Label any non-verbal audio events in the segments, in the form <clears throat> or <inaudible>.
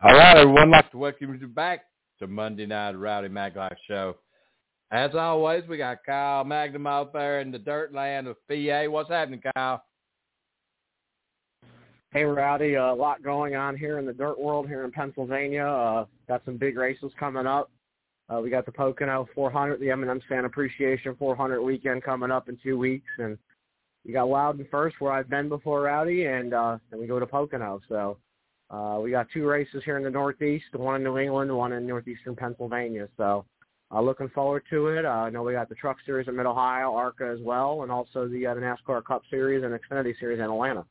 All right, everyone. I'd like to welcome you back to Monday Night Rowdy Maglite Show. As always, we got Kyle Magnum out there in the dirt land of PA. What's happening, Kyle? Hey, Rowdy. A lot going on here in the dirt world here in Pennsylvania. Uh, got some big races coming up. Uh, we got the Pocono 400, the M&M Fan Appreciation 400 weekend coming up in two weeks, and you got Loudon first, where I've been before, Rowdy, and uh, then we go to Pocono. So uh, we got two races here in the Northeast, one in New England, one in northeastern Pennsylvania. So uh, looking forward to it. Uh, I know we got the Truck Series in Mid Ohio, ARCA as well, and also the, uh, the NASCAR Cup Series and Xfinity Series in Atlanta.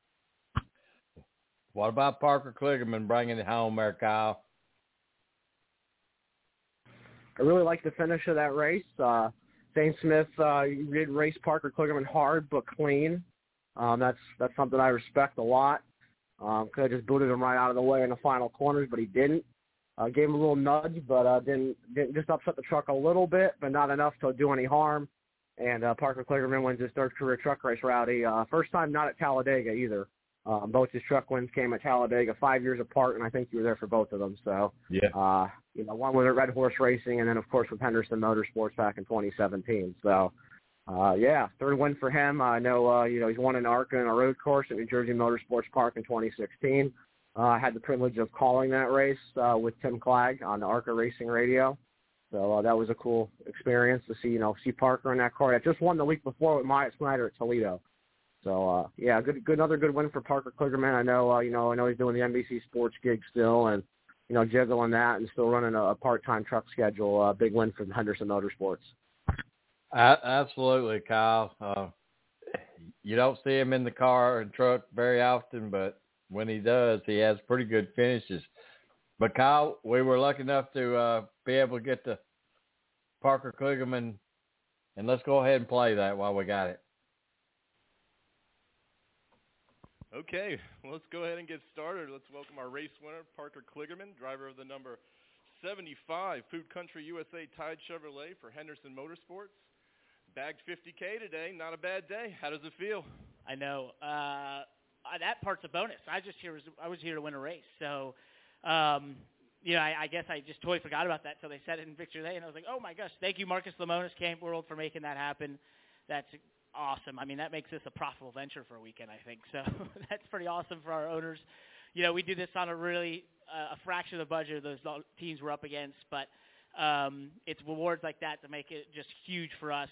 What about Parker Kligerman bringing it home there, Kyle? I really like the finish of that race. Uh, Zane Smith uh, did race Parker Kligerman hard but clean. Um, that's that's something I respect a lot. Um, could have just booted him right out of the way in the final corners, but he didn't. Uh, gave him a little nudge, but uh, didn't didn't just upset the truck a little bit, but not enough to do any harm. And uh, Parker Kligerman wins his third career truck race rowdy. Uh, first time not at Talladega either. Um, both his truck wins came at Talladega five years apart, and I think you were there for both of them. So, Yeah. uh, you know, one was at Red Horse Racing, and then of course with Henderson Motorsports back in 2017. So, uh, yeah, third win for him. I know, uh, you know, he's won an ARCA and a road course at New Jersey Motorsports Park in 2016. Uh, I had the privilege of calling that race uh, with Tim Clegg on the ARCA Racing Radio. So uh, that was a cool experience to see, you know, see Parker in that car. I just won the week before with Myatt Snider at Toledo. So uh, yeah, good, good, another good win for Parker Kligerman. I know, uh, you know, I know he's doing the NBC Sports gig still, and you know, juggling that and still running a, a part-time truck schedule. Uh, big win for Henderson Motorsports. Absolutely, Kyle. Uh, you don't see him in the car and truck very often, but when he does, he has pretty good finishes. But Kyle, we were lucky enough to uh, be able to get to Parker Kligerman, and let's go ahead and play that while we got it. Okay, well, let's go ahead and get started. Let's welcome our race winner, Parker Kligerman, driver of the number 75 Food Country USA Tide Chevrolet for Henderson Motorsports. Bagged 50K today, not a bad day. How does it feel? I know. Uh, uh, that part's a bonus. I just here was I was here to win a race, so um, you know I, I guess I just totally forgot about that until they said it in Victory Lane, and I was like, oh my gosh, thank you Marcus Lemonis Camp World for making that happen. That's awesome. I mean that makes this a profitable venture for a weekend, I think. So <laughs> that's pretty awesome for our owners. You know we do this on a really uh, a fraction of the budget of those teams we're up against, but um, it's rewards like that to make it just huge for us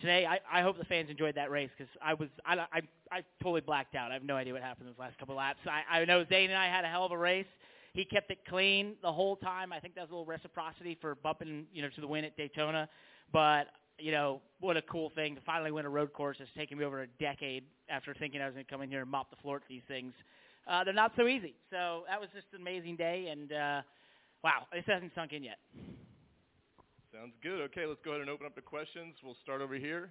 today. I, I hope the fans enjoyed that race because I was I, I I totally blacked out. I have no idea what happened those last couple of laps. I, I know Zane and I had a hell of a race. He kept it clean the whole time. I think that was a little reciprocity for bumping you know to the win at Daytona. But you know what a cool thing to finally win a road course. It's taken me over a decade after thinking I was going to come in here and mop the floor at these things. Uh, they're not so easy. So that was just an amazing day, and uh, wow, this hasn't sunk in yet. Sounds good. Okay, let's go ahead and open up the questions. We'll start over here,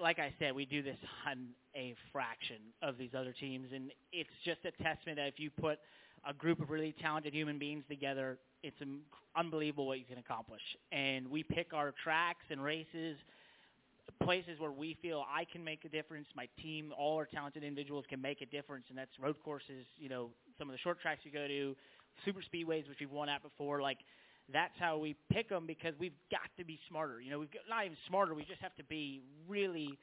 like I said, we do this on a fraction of these other teams, and it's just a testament that if you put a group of really talented human beings together, it's unbelievable what you can accomplish. And we pick our tracks and races, places where we feel I can make a difference. My team, all our talented individuals can make a difference, and that's road courses. You know, some of the short tracks you go to, super speedways, which we've won at before. Like that's how we pick them because we've got to be smarter. You know, we've got, not even smarter. We just have to be really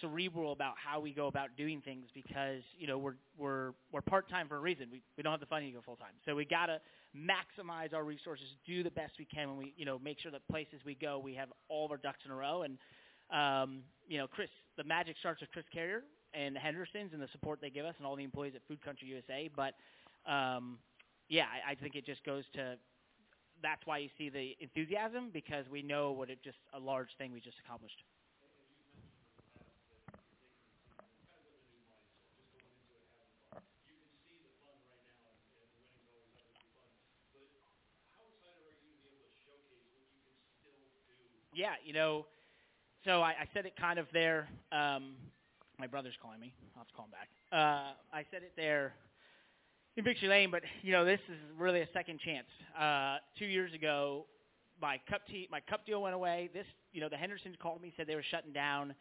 cerebral about how we go about doing things because you know we're we're we're part time for a reason. We we don't have the funding to go full time, so we got to maximize our resources, do the best we can, and we you know make sure that places we go we have all of our ducks in a row. And um, you know, Chris, the magic starts with Chris Carrier and the Henderson's and the support they give us and all the employees at Food Country USA. But um, yeah, I, I think it just goes to that's why you see the enthusiasm because we know what it just a large thing we just accomplished. Yeah, you know, so I, I said it kind of there. Um, my brother's calling me. I'll have to call him back. Uh, I said it there in Victory Lane, but you know, this is really a second chance. Uh, two years ago, my cup te- my cup deal went away. This, you know, the Hendersons called me, said they were shutting down,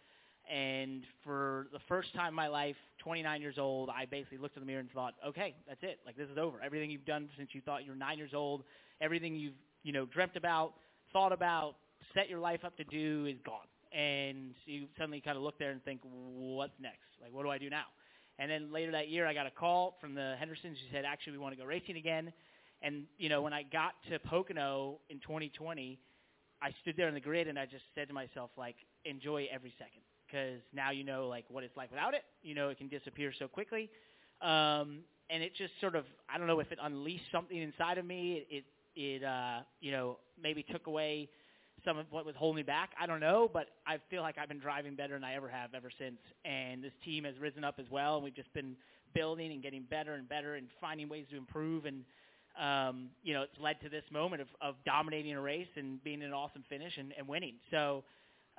and for the first time in my life, 29 years old, I basically looked in the mirror and thought, okay, that's it. Like this is over. Everything you've done since you thought you were nine years old, everything you've you know dreamt about, thought about, set your life up to do is gone. And you suddenly kind of look there and think, what's next? Like, what do I do now? And then later that year, I got a call from the Hendersons who said, actually, we want to go racing again. And, you know, when I got to Pocono in 2020, I stood there in the grid and I just said to myself, like, enjoy every second because now you know, like, what it's like without it. You know, it can disappear so quickly. Um, and it just sort of, I don't know if it unleashed something inside of me. It, it, it uh, you know, maybe took away – some of what was holding me back. I don't know, but I feel like I've been driving better than I ever have ever since. And this team has risen up as well, and we've just been building and getting better and better and finding ways to improve. And um, you know, it's led to this moment of, of dominating a race and being an awesome finish and, and winning. So,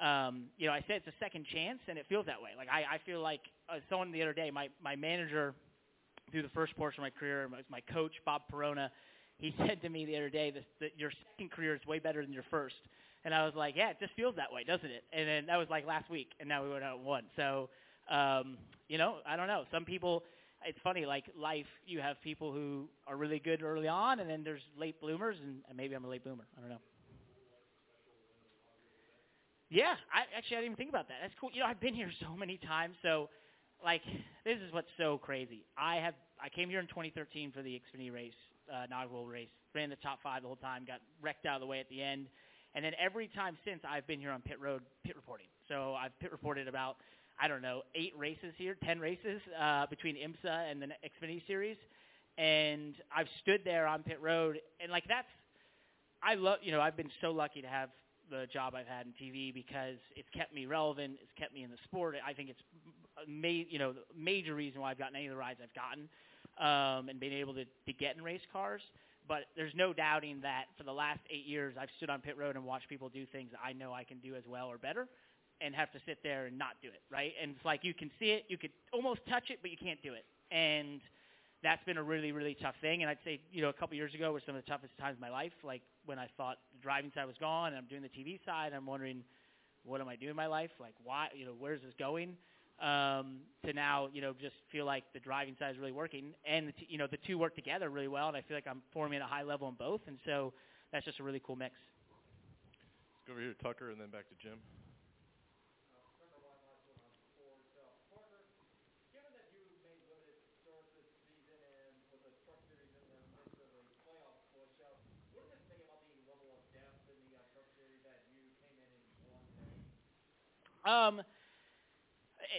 um, you know, I said it's a second chance, and it feels that way. Like I, I feel like uh, someone the other day, my my manager through the first portion of my career, my, my coach Bob Perona, he <laughs> said to me the other day that, that your second career is way better than your first. And I was like, yeah, it just feels that way, doesn't it? And then that was like last week, and now we went out and won. So, um, you know, I don't know. Some people, it's funny, like life, you have people who are really good early on, and then there's late bloomers, and, maybe I'm a late bloomer. I don't know. Yeah, I actually I didn't even think about that. That's cool. You know, I've been here so many times, so like this is what's so crazy. I have I came here in 2013 for the Xfinity race, uh, inaugural race. Ran the top five the whole time. Got wrecked out of the way at the end. And then every time since I've been here on pit road pit reporting. So I've pit reported about I don't know eight races here, ten races uh, between IMSA and the Xfinity series, and I've stood there on pit road and like that's I love you know I've been so lucky to have the job I've had in TV because it's kept me relevant, it's kept me in the sport. I think it's ma- you know the major reason why I've gotten any of the rides I've gotten um, and been able to, to get in race cars but there's no doubting that for the last eight years, I've stood on pit road and watched people do things I know I can do as well or better, and have to sit there and not do it, right? And it's like you can see it, you could almost touch it, but you can't do it, and that's been a really, really tough thing. And I'd say, you know, a couple years ago was some of the toughest times of my life, like when I thought the driving side was gone, and I'm doing the TV side, and I'm wondering, what am I doing in my life? Like, why, you know, where's this going? Um, to now, you know, just feel like the driving side is really working, and you know the two work together really well, and I feel like I'm performing at a high level in both, and so that's just a really cool mix. Let's go over here to Tucker and then back to Jim. Um,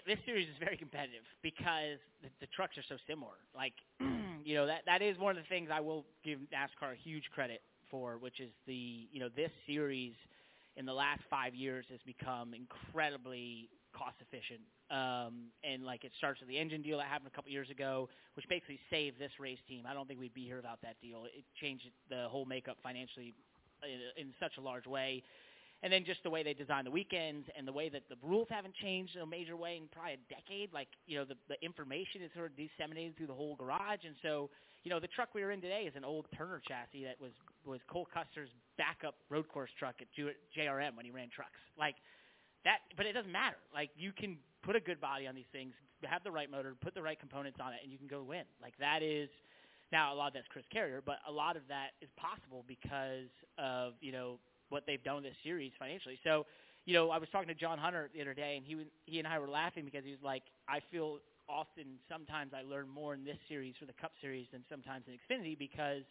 this series is very competitive because the, the trucks are so similar. Like, <clears throat> you know, that that is one of the things I will give NASCAR huge credit for, which is the you know this series in the last five years has become incredibly cost efficient. Um, and like it starts with the engine deal that happened a couple years ago, which basically saved this race team. I don't think we'd be here without that deal. It changed the whole makeup financially in, in such a large way and then just the way they design the weekends and the way that the rules haven't changed in a major way in probably a decade. Like, you know, the, the information is sort of disseminated through the whole garage. And so, you know, the truck we were in today is an old Turner chassis that was, was Cole Custer's backup road course truck at JRM when he ran trucks. Like, that, but it doesn't matter. Like, you can put a good body on these things, have the right motor, put the right components on it, and you can go win. Like, that is, now a lot of that's Chris Carrier, but a lot of that is possible because of, you know, what they've done with this series financially. So, you know, I was talking to John Hunter the other day, and he he and I were laughing because he was like, I feel often sometimes I learn more in this series for the Cup Series than sometimes in Xfinity because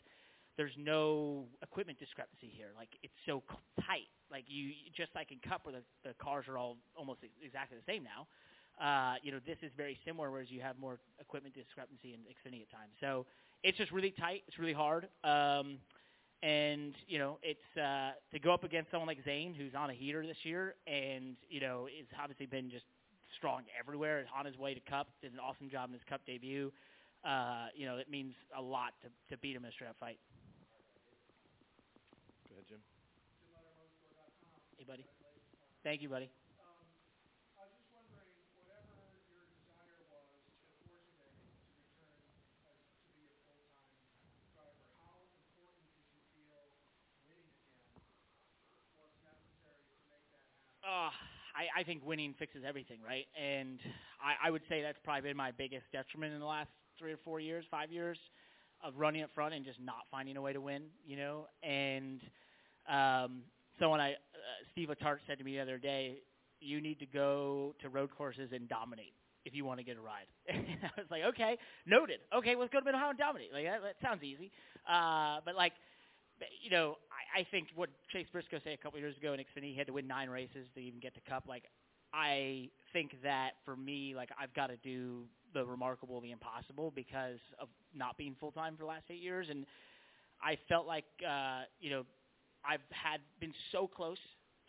there's no equipment discrepancy here. Like it's so tight. Like you just like in Cup where the, the cars are all almost exactly the same now. Uh, you know, this is very similar, whereas you have more equipment discrepancy in Xfinity at times. So it's just really tight. It's really hard. Um, and you know it's uh, to go up against someone like Zane, who's on a heater this year, and you know is obviously been just strong everywhere. Is on his way to Cup, did an awesome job in his Cup debut. Uh, you know it means a lot to to beat him in a straight fight. Go ahead, Jim. Hey, buddy. Thank you, buddy. Uh, I, think winning fixes everything, right? And I, I would say that's probably been my biggest detriment in the last three or four years, five years, of running up front and just not finding a way to win, you know. And um, someone I, uh, Steve Letarte said to me the other day, you need to go to road courses and dominate if you want to get a ride. and <laughs> I was like, okay, noted. Okay, let's go to Mid Ohio and dominate. Like that, that sounds easy. Uh, but like you know, I, I think what Chase Briscoe said a couple of years ago in Xfinity, he had to win nine races to even get to Cup. Like, I think that for me, like I've got to do the remarkable, the impossible, because of not being full time for the last eight years, and I felt like, uh, you know, I've had been so close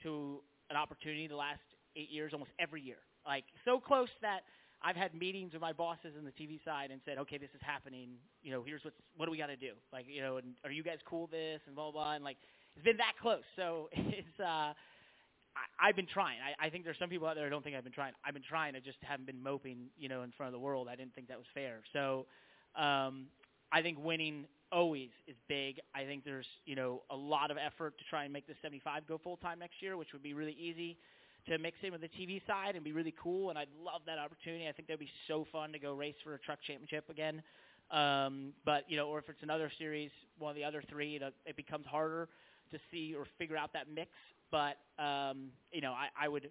to an opportunity the last eight years, almost every year, like so close that I've had meetings with my bosses in the TV side and said, okay, this is happening. You know, here's what's what do we got to do? Like, you know, and are you guys cool with this and blah blah. blah. And like, it's been that close. So <laughs> it's uh, I, I've been trying. I, I think there's some people out there who don't think I've been trying. I've been trying. I just haven't been moping, you know, in front of the world. I didn't think that was fair. So um, I think winning always is big. I think there's you know a lot of effort to try and make the 75 go full time next year, which would be really easy to mix in with the TV side and be really cool. And I'd love that opportunity. I think that'd be so fun to go race for a truck championship again. Um, but you know, or if it's another series, one of the other three, you know, it becomes harder to see or figure out that mix. But um, you know, I, I would.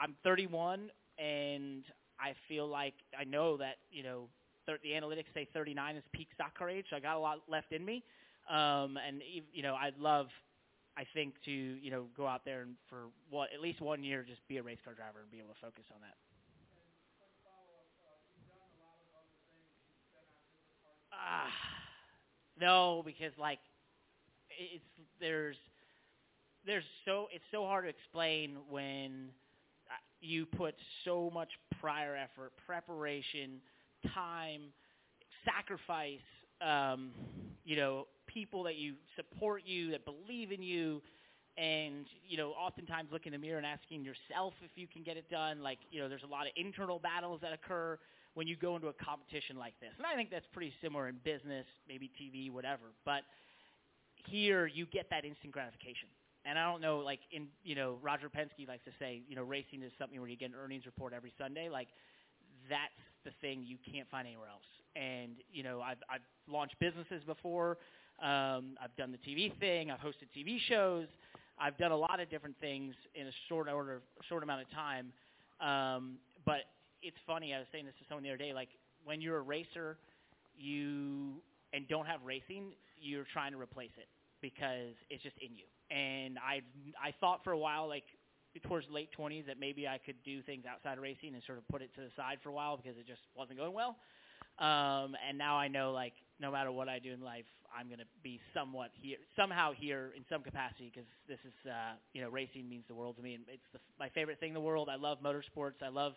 I'm 31, and I feel like I know that you know thir- the analytics say 39 is peak stock car age, so I got a lot left in me. Um, and you know, I'd love I think to you know go out there and for what at least one year just be a race car driver and be able to focus on that. Ah, uh, no, because like it's there's there's so it's so hard to explain when uh, you put so much prior effort, preparation, time, sacrifice, um, you know, people that you support you, that believe in you, and you know, oftentimes look in the mirror and asking yourself if you can get it done. Like, you know, there's a lot of internal battles that occur when you go into a competition like this, and I think that's pretty similar in business, maybe TV, whatever. But here, you get that instant gratification. And I don't know, like in you know, Roger Penske likes to say, you know, racing is something where you get an earnings report every Sunday. Like that's the thing you can't find anywhere else. And you know, I've I've launched businesses before. Um, I've done the TV thing. I've hosted TV shows. I've done a lot of different things in a short order, short amount of time. Um, but it's funny. I was saying this to someone the other day. Like when you're a racer, you and don't have racing, you're trying to replace it because it's just in you. And I I thought for a while like towards late 20s that maybe I could do things outside of racing and sort of put it to the side for a while because it just wasn't going well. Um, and now I know like no matter what I do in life, I'm going to be somewhat here, somehow here in some capacity because this is, uh, you know, racing means the world to me, and it's the, my favorite thing in the world. I love motorsports. I love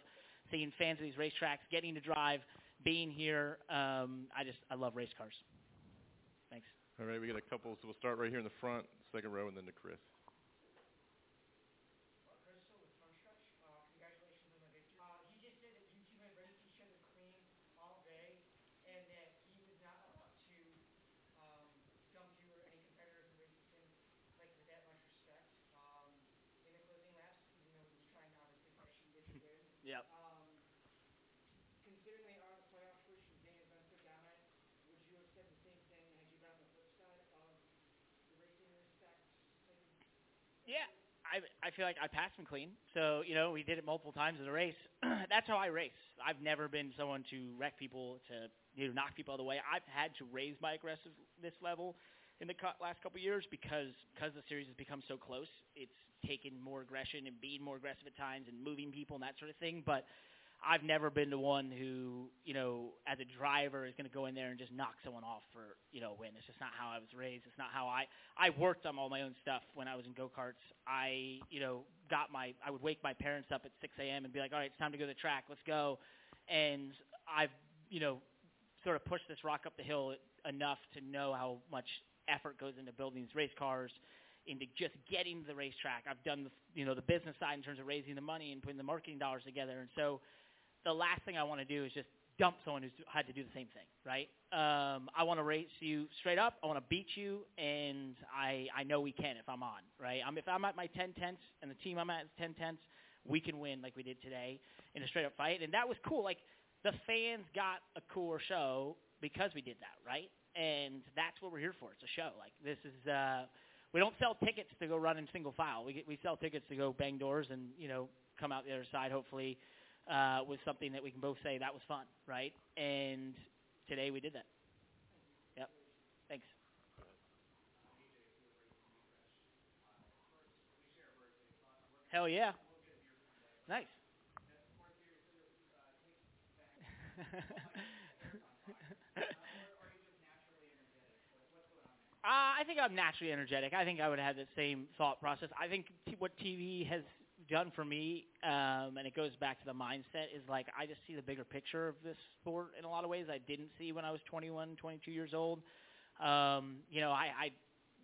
seeing fans of these racetracks, getting to drive, being here. Um, I just, I love race cars. Thanks. All right, we got a couple, so we'll start right here in the front, second row, and then to Chris. Yep. Um, considering they are the playoff push and Dane has been put down it, would you have said the same thing had you been on the flip side of the racing respect? Yeah. I I feel like I passed him clean. So you know we did it multiple times in the race. <clears throat> That's how I race. I've never been someone to wreck people, to you know knock people out of the way. I've had to raise my aggressiveness level in the last couple of years because because the series has become so close. It's taking more aggression and being more aggressive at times and moving people and that sort of thing. But I've never been the one who, you know, as a driver is going to go in there and just knock someone off for, you know, a win. It's just not how I was raised. It's not how I I worked on all my own stuff when I was in go-karts. I, you know, got my I would wake my parents up at 6 a.m. and be like, "All right, it's time to go to the track. Let's go." And I've, you know, sort of pushed this rock up the hill enough to know how much effort goes into building these race cars into just getting to the racetrack. I've done the you know the business side in terms of raising the money and putting the marketing dollars together. And so the last thing I want to do is just dump someone who's had to do the same thing, right? Um, I want to race you straight up. I want to beat you, and I I know we can if I'm on, right? I'm if I'm at my 10 tenths and the team I'm at is 10 tenths, we can win like we did today in a straight up fight, and that was cool. Like the fans got a cooler show because we did that, right? And that's what we're here for. It's a show. Like this is. uh we don't sell tickets to go run in single file. We get, we sell tickets to go bang doors and you know come out the other side hopefully uh, with something that we can both say that was fun, right? And today we did that. Yep. Thanks. Hell yeah. Nice. <laughs> Uh, I think I'm naturally energetic. I think I would have had the same thought process. I think t- what TV has done for me, um, and it goes back to the mindset, is like I just see the bigger picture of this sport in a lot of ways I didn't see when I was 21, 22 years old. Um, you know, I, I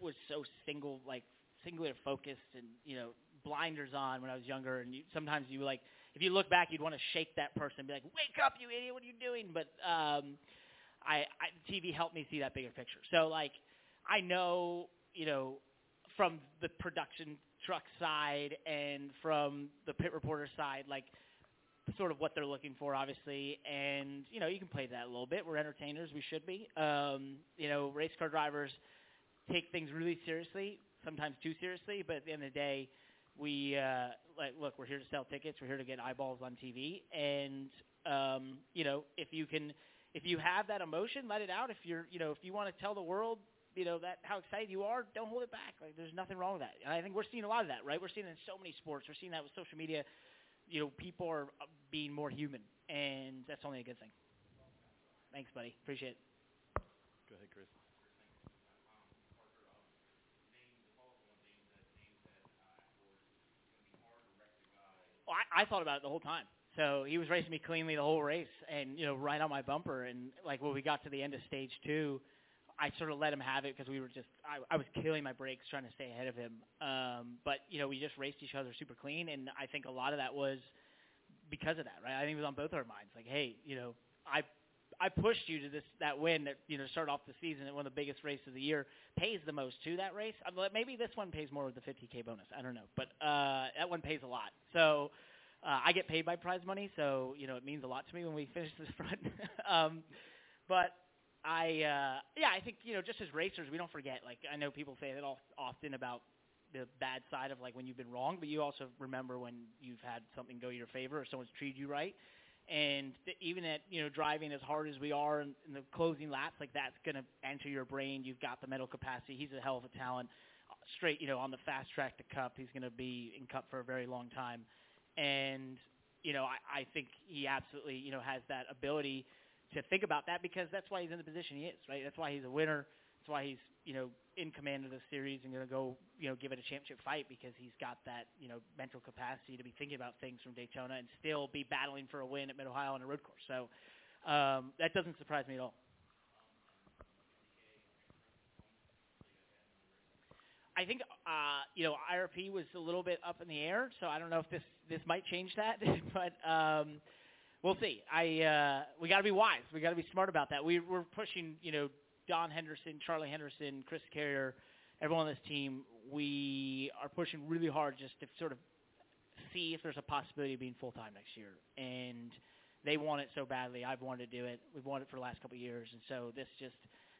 was so single, like singular focused, and you know, blinders on when I was younger. And you, sometimes you like, if you look back, you'd want to shake that person and be like, "Wake up, you idiot! What are you doing?" But um, I, I TV helped me see that bigger picture. So like. I know, you know, from the production truck side and from the pit reporter side, like sort of what they're looking for, obviously. And you know, you can play that a little bit. We're entertainers. We should be. Um, you know, race car drivers take things really seriously, sometimes too seriously. But at the end of the day, we uh, like look. We're here to sell tickets. We're here to get eyeballs on TV. And um, you know, if you can. If you have that emotion, let it out. If you're, you know, if you want to tell the world you know that how excited you are, don't hold it back. Like there's nothing wrong with that. And I think we're seeing a lot of that, right? We're seeing it in so many sports. We're seeing that with social media. You know, people are uh, being more human, and that's only a good thing. Thanks, buddy. Appreciate it. Go ahead, Chris. Well, I, I thought about it the whole time. So he was racing me cleanly the whole race, and you know, right on my bumper. And like when we got to the end of stage two, I sort of let him have it because we were just I, I was killing my brakes trying to stay ahead of him. Um, but you know, we just raced each other super clean, and I think a lot of that was because of that, right? I think it was on both our minds. Like, hey, you know, I I pushed you to this that win that you know start off the season at one of the biggest races of the year pays the most to that race. I'm, like, maybe this one pays more with the 50k bonus. I don't know, but uh, that one pays a lot. So. Uh, I get paid by prize money, so you know it means a lot to me when we finish this <laughs> front. um, but I uh yeah, I think you know just as racers we don't forget like I know people say that all, often about the bad side of like when you've been wrong, but you also remember when you've had something go your favor or someone's treated you right. And th- even at you know driving as hard as we are in, in the closing laps, like that's going to enter your brain. You've got the mental capacity. He's a hell of a talent. Straight, you know, on the fast track to Cup, he's going to be in Cup for a very long time. And you know, I, I think he absolutely you know has that ability to think about that because that's why he's in the position he is, right? That's why he's a winner. That's why he's, you know, in command of the series and going to go, you know, give it a championship fight because he's got that, you know, mental capacity to be thinking about things from Daytona and still be battling for a win at Mid Ohio on a road course. So um, that doesn't surprise me at all. I think uh, you know IRP was a little bit up in the air, so I don't know if this this might change that, <laughs> but um, we'll see. I uh, we got to be wise. We got to be smart about that. We, we're pushing, you know, Don Henderson, Charlie Henderson, Chris Carrier, everyone on this team. We are pushing really hard just to sort of see if there's a possibility of being full time next year. And they want it so badly. I've wanted to do it. We've wanted it for the last couple of years, and so this just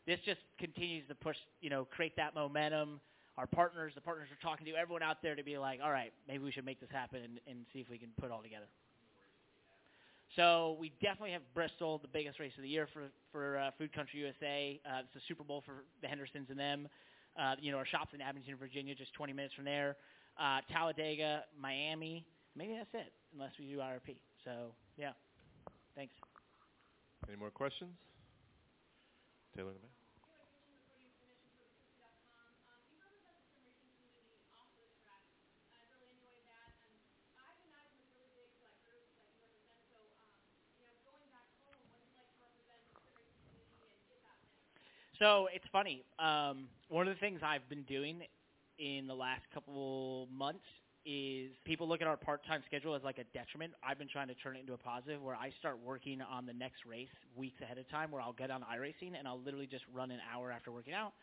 this just continues to push, you know, create that momentum. Our partners, the partners are talking to everyone out there to be like, all right, maybe we should make this happen and, and see if we can put it all together. So we definitely have Bristol, the biggest race of the year for for uh, Food Country USA. Uh, it's a Super Bowl for the Hendersons and them. Uh, you know, our shops in Abingdon, Virginia, just 20 minutes from there. Uh, Talladega, Miami. Maybe that's it, unless we do IRP. So yeah, thanks. Any more questions? Taylor the back. So it's funny. Um, one of the things I've been doing in the last couple months is people look at our part-time schedule as like a detriment. I've been trying to turn it into a positive where I start working on the next race weeks ahead of time where I'll get on iRacing and I'll literally just run an hour after working out,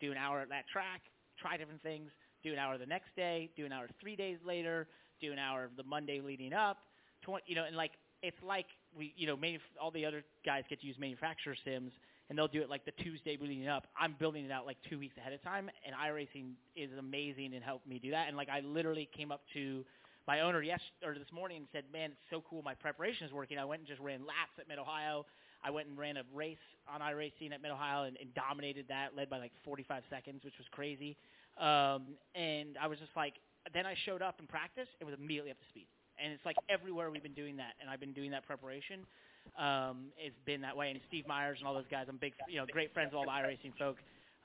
do an hour at that track, try different things, do an hour the next day, do an hour three days later, do an hour the Monday leading up, 20, you know, and like it's like we, you know, manuf- all the other guys get to use manufacturer sims and they'll do it like the Tuesday leading up. I'm building it out like two weeks ahead of time, and iRacing is amazing and helped me do that. And like I literally came up to my owner yes or this morning and said, "Man, it's so cool. My preparation is working." I went and just ran laps at Mid Ohio. I went and ran a race on iRacing at Mid Ohio and, and dominated that, led by like 45 seconds, which was crazy. Um, and I was just like, then I showed up in practice and was immediately up to speed. And it's like everywhere we've been doing that, and I've been doing that preparation um, it's been that way. And Steve Myers and all those guys, I'm big, you know, great friends with all the iRacing folk.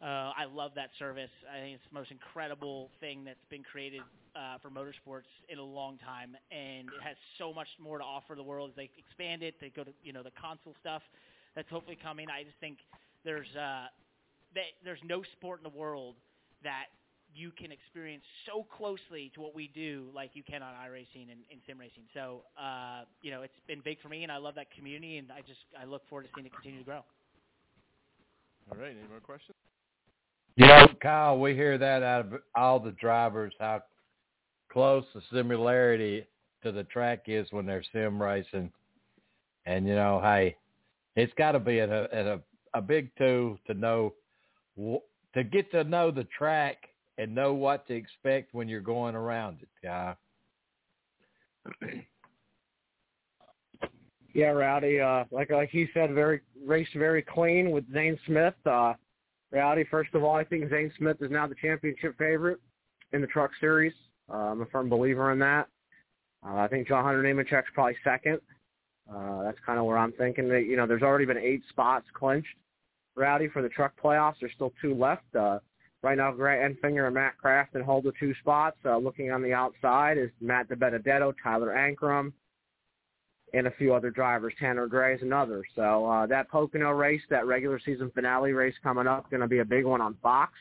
Uh, I love that service. I think it's the most incredible thing that's been created uh, for motorsports in a long time, and it has so much more to offer the world as they expand it. They go to you know the console stuff that's hopefully coming. I just think there's uh, they, there's no sport in the world that you can experience so closely to what we do like you can on iRacing and, and sim racing. So, uh, you know, it's been big for me, and I love that community, and I just I look forward to seeing it continue to grow. All right, any more questions? You know, Kyle, we hear that out of all the drivers how close the similarity to the track is when they're sim racing, and you know, hey, it's got to be a, a a big two to know to get to know the track and know what to expect when you're going around it, guy. <clears throat> yeah, Rowdy. Uh, like like he said, very raced very clean with Zane Smith. Uh, Rowdy, first of all, I think Zane Smith is now the championship favorite in the Truck Series. Uh, I'm a firm believer in that. Uh, I think John Hunter Nemechek's probably second. Uh, that's kind of where I'm thinking that you know there's already been eight spots clinched. Rowdy for the truck playoffs. There's still two left. Uh, Right now, Grant Enfinger and Matt Crafton hold the two spots. Uh, looking on the outside is Matt DiBenedetto, Tyler Ankrum, and a few other drivers. Tanner Gray is another. So uh, that Pocono race, that regular season finale race coming up, going to be a big one on Fox.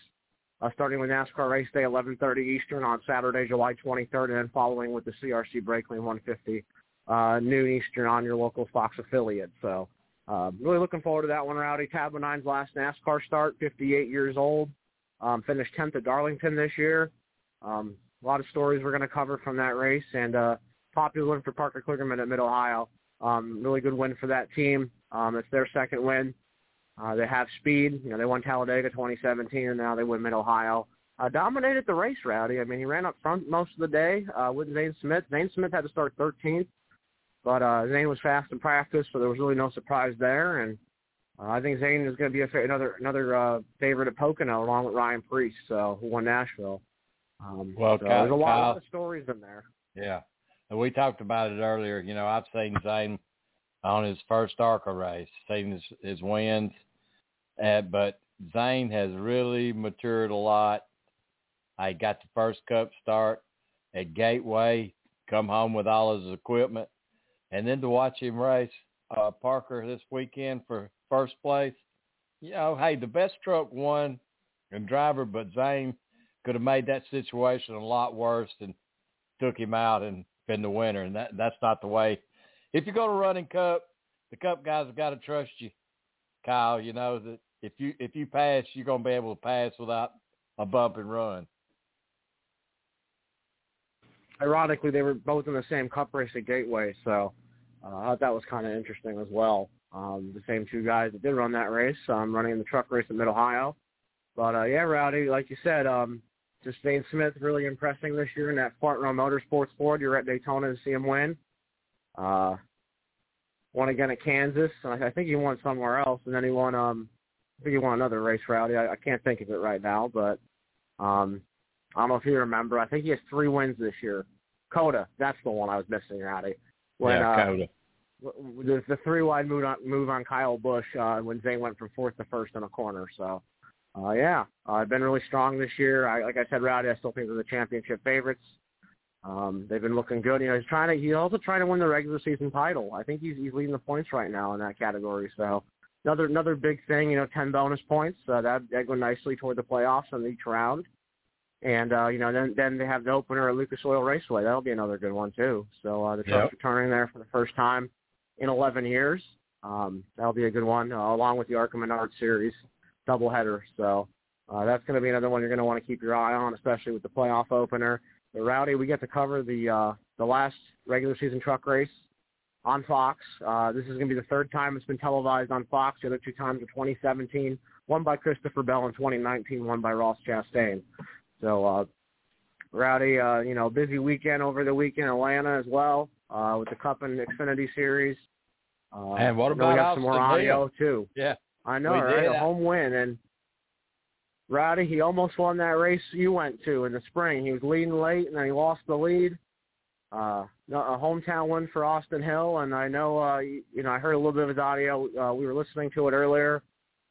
Uh, starting with NASCAR race day, 11:30 Eastern on Saturday, July 23rd, and then following with the CRC Brakleen 150 uh, noon Eastern on your local Fox affiliate. So uh, really looking forward to that one. Rowdy Tab Nine's last NASCAR start, 58 years old. Um, finished 10th at Darlington this year. Um, a lot of stories we're going to cover from that race, and uh, popular win for Parker Kligerman at Mid Ohio. Um, really good win for that team. Um, it's their second win. Uh, they have speed. You know, they won Talladega 2017, and now they win Mid Ohio. Uh, dominated the race, Rowdy. I mean, he ran up front most of the day uh, with Zane Smith. Zane Smith had to start 13th, but uh, Zane was fast in practice, so there was really no surprise there. And uh, I think Zane is going to be a, another another uh, favorite at Pocono along with Ryan Preece, so who won Nashville. Um, well, so Kyle, there's a lot, Kyle, of stories in there. Yeah, and we talked about it earlier. You know, I've seen Zane on his first ARCA race, seen his, his wins, uh, but Zane has really matured a lot. I got the first Cup start at Gateway, come home with all his equipment, and then to watch him race uh, Parker this weekend for first place. You know, hey, the best truck won and driver, but Zane could have made that situation a lot worse and took him out and been the winner. And that that's not the way. If you go to running cup, the cup guys have got to trust you, Kyle. You know that if you if you pass, you're gonna be able to pass without a bump and run. Ironically, they were both in the same cup race at Gateway, so uh, I thought that was kind of interesting as well. Um, the same two guys that did run that race, um, running in the truck race at Mid Ohio. But uh, yeah, Rowdy, like you said, um, just Zane Smith really impressing this year in that Front Row Motorsports Ford. You're at Daytona to see him win. Uh, won again at Kansas. I think he won somewhere else, and then he won. Um, I think he won another race, Rowdy. I, I can't think of it right now, but um, I don't know if you remember. I think he has three wins this year. COTA, that's the one I was missing, Rowdy. When, yeah, uh, COTA the, the three wide move on move on Kyle Busch uh, when Zane went from fourth to first in a corner. So, uh, yeah, uh, been really strong this year. I, like I said, Rowdy, I still think they're the championship favorites. Um, they've been looking good. You know, he's trying to he's also trying to win the regular season title. I think he's he's leading the points right now in that category. So another another big thing. You know, ten bonus points. Uh, that that go nicely toward the playoffs in each round. And uh, you know, then then they have the opener at Lucas Oil Raceway. That'll be another good one too. So uh, the truck's Yep. returning there for the first time in 11 years. Um, that'll be a good one, uh, along with the Arca Menard Series doubleheader. So uh, that's going to be another one you're going to want to keep your eye on, especially with the playoff opener. The Rowdy, we get to cover the uh, the last regular season truck race on Fox. Uh, this is going to be the third time it's been televised on Fox. The other two times were 2017, one by Christopher Bell in 2019, one by Ross Chastain. So, uh, Rowdy, uh, you know, busy weekend over the weekend in Atlanta as well uh, with the Cup and Xfinity Series. Uh, And what know we about got some more audio Hill? too? Yeah. I know, right? A home win, and Rowdy, he almost won that race you went to in the spring. He was leading late, and then he lost the lead. Uh, a hometown win for Austin Hill, and I know, uh, you, you know, I heard a little bit of his audio. Uh, we were listening to it earlier.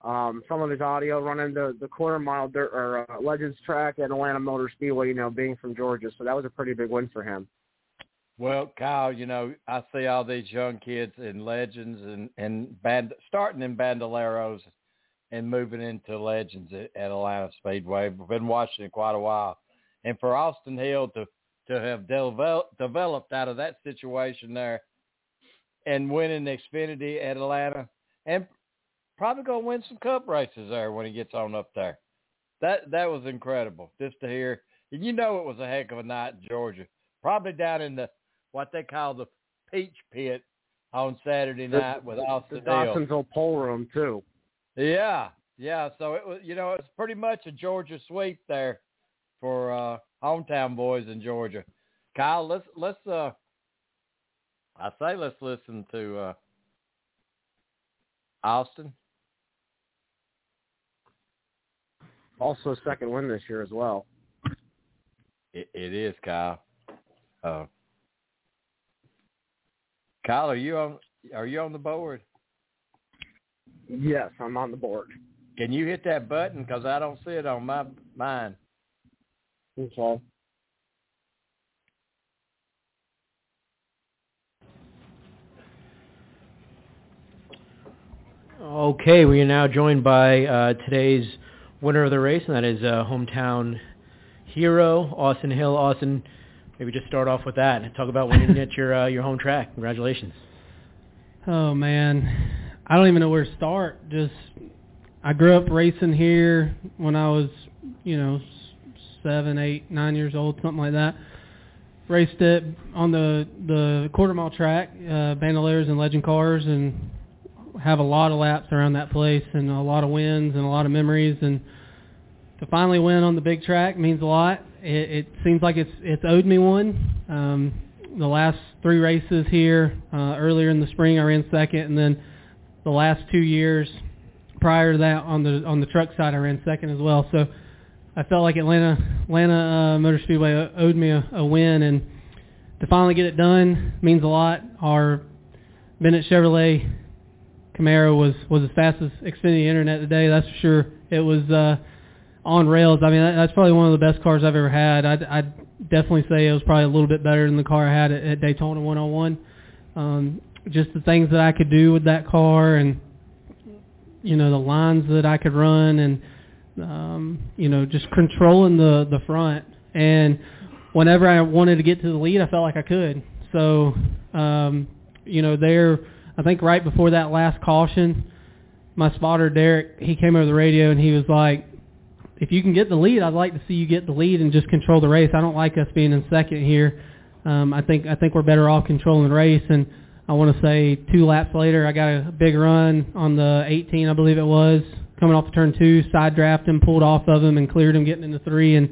Um, some of his audio running the the quarter mile dirt or uh, Legends track at Atlanta Motor Speedway. You know, being from Georgia, so that was a pretty big win for him. Well, Kyle, you know, I see all these young kids in legends and and band starting in bandoleros and moving into legends at, at Atlanta Speedway. We've been watching it quite a while, and for Austin Hill to to have developed developed out of that situation there and winning Xfinity at Atlanta, and probably gonna win some Cup races there when he gets on up there. That that was incredible just to hear. And you know, it was a heck of a night in Georgia. Probably down in the what they call the Peach Pit on Saturday The- night with The Austin Hill. Dawsonville Pool Room too. Yeah, yeah. So it was, you know, it's pretty much a Georgia sweep there for uh hometown boys in Georgia. Kyle, let's let's uh, I say let's listen to uh Austin. Also, second win this year as well. It, it is Kyle. Uh, Kyle, are you on? Are you on the board? Yes, I'm on the board. Can you hit that button? Because I don't see it on my mine. Okay. Okay, we are now joined by uh, today's winner of the race, and that is uh, hometown hero Austin Hill. Austin, maybe just start off with that and talk about winning at your uh, your home track. Congratulations. Oh man, I don't even know where to start. Just I grew up racing here when I was, you know, seven, eight, nine years old, something like that. Raced it on the the quarter mile track, uh, Bandoleros and Legend cars, and have a lot of laps around that place and a lot of wins and a lot of memories. And to finally win on the big track means a lot. It, it seems like it's it's owed me one. Um, the last three races here, uh, earlier in the spring, I ran second, and then the last two years prior to that on the on the truck side, I ran second as well. So I felt like Atlanta Atlanta uh, Motor Speedway owed me a, a win, and to finally get it done means a lot. Our Bennett Chevrolet Camaro was was as fast as Xfinity Internet today. That's for sure. It was uh, on rails. I mean, that, that's probably one of the best cars I've ever had. I'd, I'd definitely say it was probably a little bit better than the car I had at, at Daytona 101. Um, just the things that I could do with that car, and you know the lines that I could run, and um, you know just controlling the the front. And whenever I wanted to get to the lead, I felt like I could. So um, you know there. I think right before that last caution, my spotter Derek, he came over the radio and he was like, "If you can get the lead, I'd like to see you get the lead and just control the race. I don't like us being in second here. Um, I think I think we're better off controlling the race." And I want to say two laps later, I got a big run on the 18, I believe it was, coming off the turn two, side draft him, pulled off of him, and cleared him getting into three. And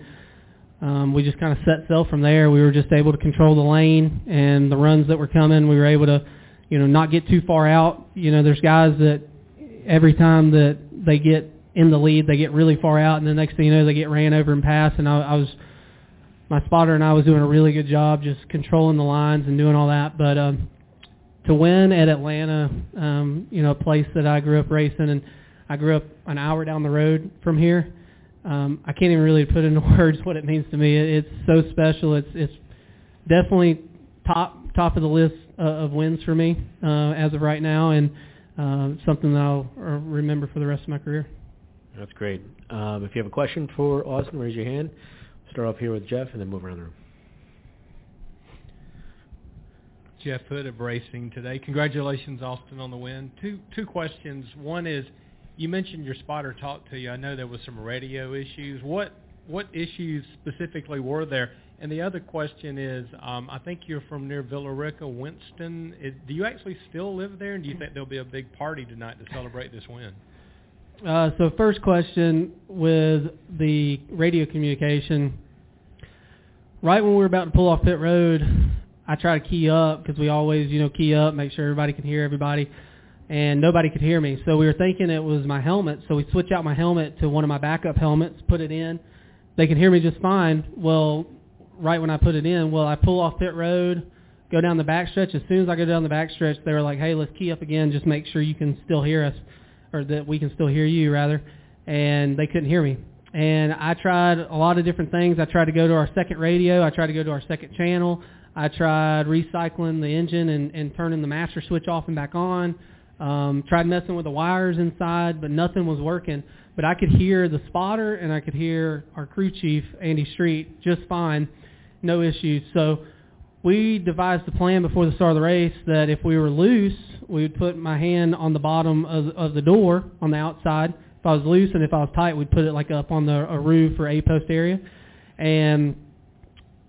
um, we just kind of set sail from there. We were just able to control the lane and the runs that were coming. We were able to you know, not get too far out. You know, there's guys that every time that they get in the lead, they get really far out, and the next thing you know, they get ran over and passed. And I, I was, my spotter and I was doing a really good job just controlling the lines and doing all that. But um, to win at Atlanta, um, you know, a place that I grew up racing, and I grew up an hour down the road from here. Um, I can't even really put into <laughs> words what it means to me. It, it's so special. It's it's definitely top top of the list uh, of wins for me uh, as of right now, and uh, something that I'll uh, remember for the rest of my career. That's great. Um, if you have a question for Austin, raise your hand. We'll start off here with Jeff and then move around the room. Jeff Hood of Racing today. Congratulations, Austin, on the win. Two two questions. One is, you mentioned your spotter talked to you. I know there was some radio issues. What what issues specifically were there? And the other question is, um, I think you're from near Villa Rica, Winston. Do you actually still live there, and do you think there'll be a big party tonight to celebrate this win? Uh, so first question with the radio communication. Right when we were about to pull off pit road, I try to key up because we always, you know, key up, make sure everybody can hear everybody, and nobody could hear me. So we were thinking it was my helmet. So we switch out my helmet to one of my backup helmets, put it in. They could hear me just fine. Well, right when I put it in, well, I pull off pit road, go down the backstretch. As soon as I go down the backstretch, they were like, "Hey, let's key up again. Just make sure you can still hear us." Or that we can still hear you rather, and they couldn't hear me. And I tried a lot of different things. I tried to go to our second radio. I tried to go to our second channel. I tried recycling the engine and, and turning the master switch off and back on. Um, tried messing with the wires inside, but nothing was working. But I could hear the spotter and I could hear our crew chief, Andy Street, just fine. No issues. So we devised a plan before the start of the race that if we were loose, we would put my hand on the bottom of, of the door on the outside. If I was loose and if I was tight, we'd put it like up on the a roof or A post area. And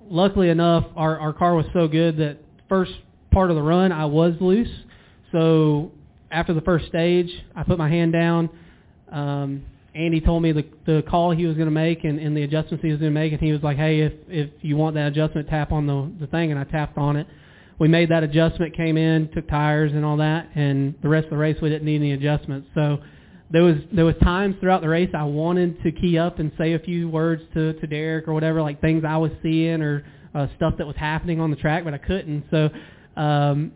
luckily enough, our our car was so good that first part of the run I was loose. So after the first stage, I put my hand down. Um, Andy told me the the call he was going to make and, and the adjustments he was going to make, and he was like, "Hey, if if you want that adjustment, tap on the the thing." And I tapped on it. We made that adjustment, came in, took tires and all that, and the rest of the race we didn't need any adjustments. So there was there was times throughout the race I wanted to key up and say a few words to to Derek or whatever, like things I was seeing or uh, stuff that was happening on the track, but I couldn't. So um,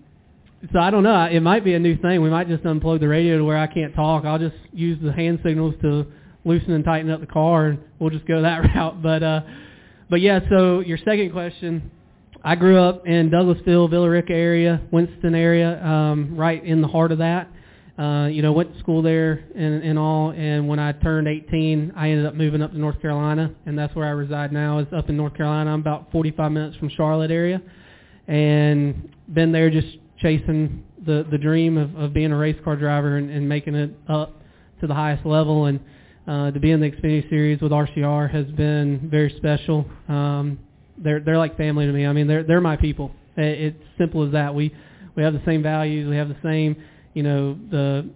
so I don't know. It might be a new thing. We might just unplug the radio to where I can't talk. I'll just use the hand signals to loosen and tighten up the car, and we'll just go that <laughs> route. But uh, but yeah. So your second question, I grew up in Douglasville, Villa Rica area, Winston area, um, right in the heart of that. Uh, you know, went to school there and, and all. And when I turned 18, I ended up moving up to North Carolina, and that's where I reside now. Is up in North Carolina. I'm about 45 minutes from Charlotte area, and been there just chasing the the dream of, of being a race car driver and, and making it up to the highest level. And uh, to be in the Xfinity Series with RCR has been very special. Um, they're they're like family to me. I mean, they're they're my people. It's simple as that. We we have the same values. We have the same, you know, the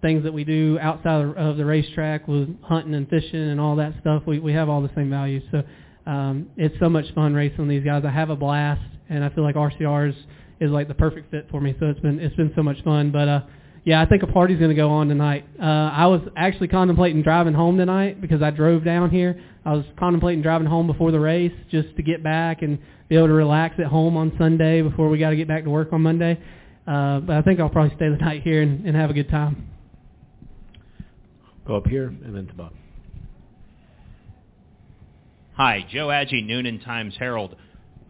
things that we do outside of the racetrack with hunting and fishing and all that stuff. We we have all the same values. So um, it's so much fun racing these guys. I have a blast, and I feel like RCR is is like the perfect fit for me. So it's been it's been so much fun. But uh, yeah, I think a party's going to go on tonight. Uh, I was actually contemplating driving home tonight because I drove down here. I was contemplating driving home before the race just to get back and be able to relax at home on Sunday before we got to get back to work on Monday. Uh, but I think I'll probably stay the night here and, and have a good time. Go up here and then to Bob. Hi, Joe Agee, Newnan Times Herald.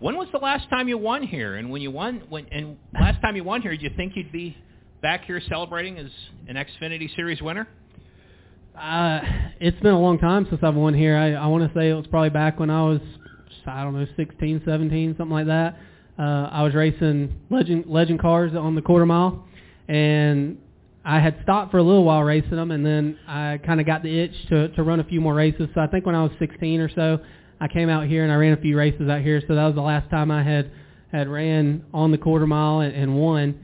When was the last time you won here? And when you won, when and last time you won here, did you think you'd be back here celebrating as an Xfinity Series winner? Uh, it's been a long time since I've won here. I, I want to say it was probably back when I was, I don't know, 16, 17, something like that. Uh, I was racing legend legend cars on the quarter mile, and I had stopped for a little while racing them, and then I kind of got the itch to to run a few more races. So I think when I was 16 or so, I came out here and I ran a few races out here. So that was the last time I had had ran on the quarter mile and, and won.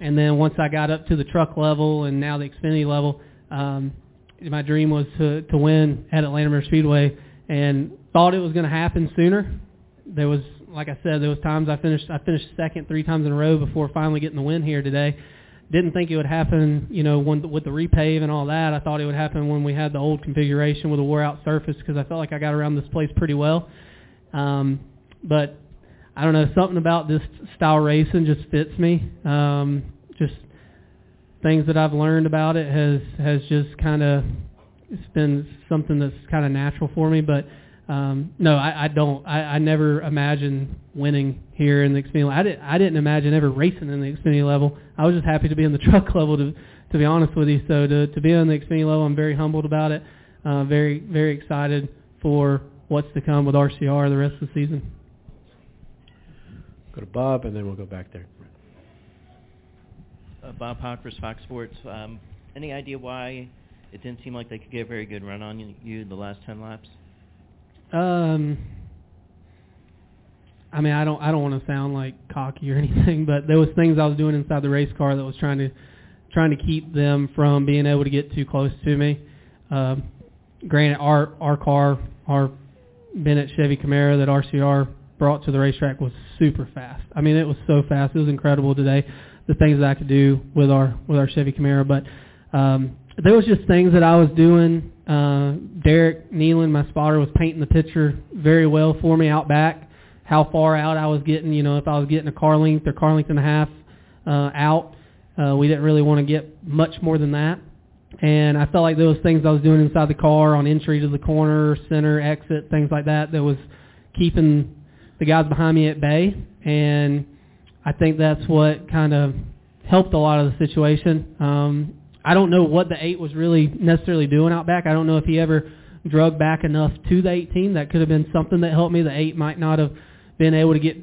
And then once I got up to the truck level and now the Xfinity level, um, my dream was to to win at Atlanta Motor Speedway, and thought it was going to happen sooner. There was, like I said, there was times I finished I finished second three times in a row before finally getting the win here today. Didn't think it would happen, you know, when, with the repave and all that. I thought it would happen when we had the old configuration with a wore out surface because I felt like I got around this place pretty well. Um, but I don't know, something about this style racing just fits me. Um, just things that I've learned about it has has just kind of it's been something that's kind of natural for me. But um, no, I, I don't. I, I never imagined winning here in the Xfinity. I didn't. I didn't imagine ever racing in the Xfinity level. I was just happy to be in the <laughs> truck level. To to be honest with you, so to to be on the Xfinity level, I'm very humbled about it. Uh, very very excited for what's to come with RCR the rest of the season. Go to Bob, and then we'll go back there. Uh, Bob Pockrass, Fox Sports. Um, any idea why it didn't seem like they could get a very good run on you, you the last 10 laps? Um, I mean, I don't, I don't want to sound like cocky or <laughs> anything, but there was things I was doing inside the race car that was trying to, trying to keep them from being able to get too close to me. Um, granted, our our car, our Bennett Chevy Camaro that RCR brought to the racetrack was super fast. I mean, it was so fast. It was incredible today, the things that I could do with our with our Chevy Camaro. But um, there was just things that I was doing. Uh, Derek Kneeland, my spotter, was painting the picture very well for me out back. How far out I was getting, you know, if I was getting a car length or car length and a half uh, out, uh, we didn't really want to get much more than that. And I felt like those things I was doing inside the car on entry to the corner, center, exit, things like that, that was keeping the guys behind me at bay. And I think that's what kind of helped a lot of the situation. Um, I don't know what the 8 was really necessarily doing out back. I don't know if he ever drug back enough to the 18. That could have been something that helped me. The 8 might not have been able to get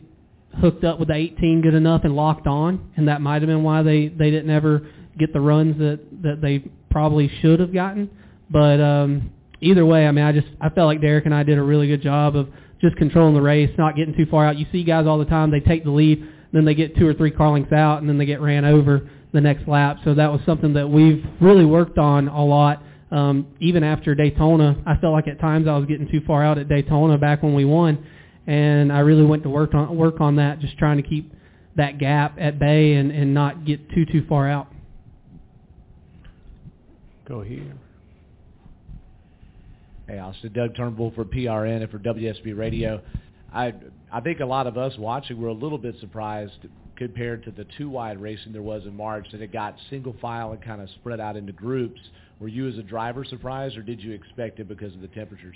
hooked up with the 18 good enough and locked on, and that might have been why they they didn't ever get the runs that that they probably should have gotten. But um, either way, I mean, I just I felt like Derek and I did a really good job of just controlling the race, not getting too far out. You see guys all the time; they take the lead, then they get two or three car lengths out, and then they get ran over the next lap. So that was something that we've really worked on a lot. Um, even after Daytona, I felt like at times I was getting too far out at Daytona back when we won, and I really went to work on work on that, just trying to keep that gap at bay and, and not get too too far out. Go here. Hey, Austin. Doug Turnbull for PRN and for WSB Radio. I I think a lot of us watching were a little bit surprised compared to the two wide racing there was in March that it got single file and kind of spread out into groups. Were you as a driver surprised, or did you expect it because of the temperatures?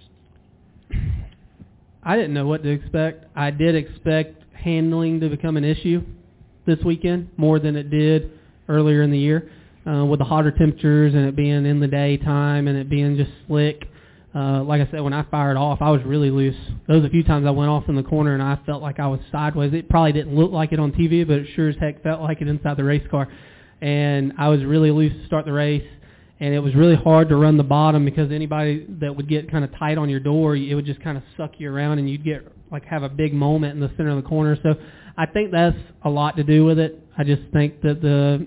I didn't know what to expect. I did expect handling to become an issue this weekend more than it did earlier in the year, uh, with the hotter temperatures and it being in the daytime and it being just slick. Uh, like I said, when I fired off, I was really loose. Was a few times I went off in the corner and I felt like I was sideways. It probably didn't look like it on TV, but it sure as heck felt like it inside the race car. And I was really loose to start the race, and it was really hard to run the bottom because anybody that would get kind of tight on your door, it would just kind of suck you around, and you'd get like have a big moment in the center of the corner. So I think that's a lot to do with it. I just think that the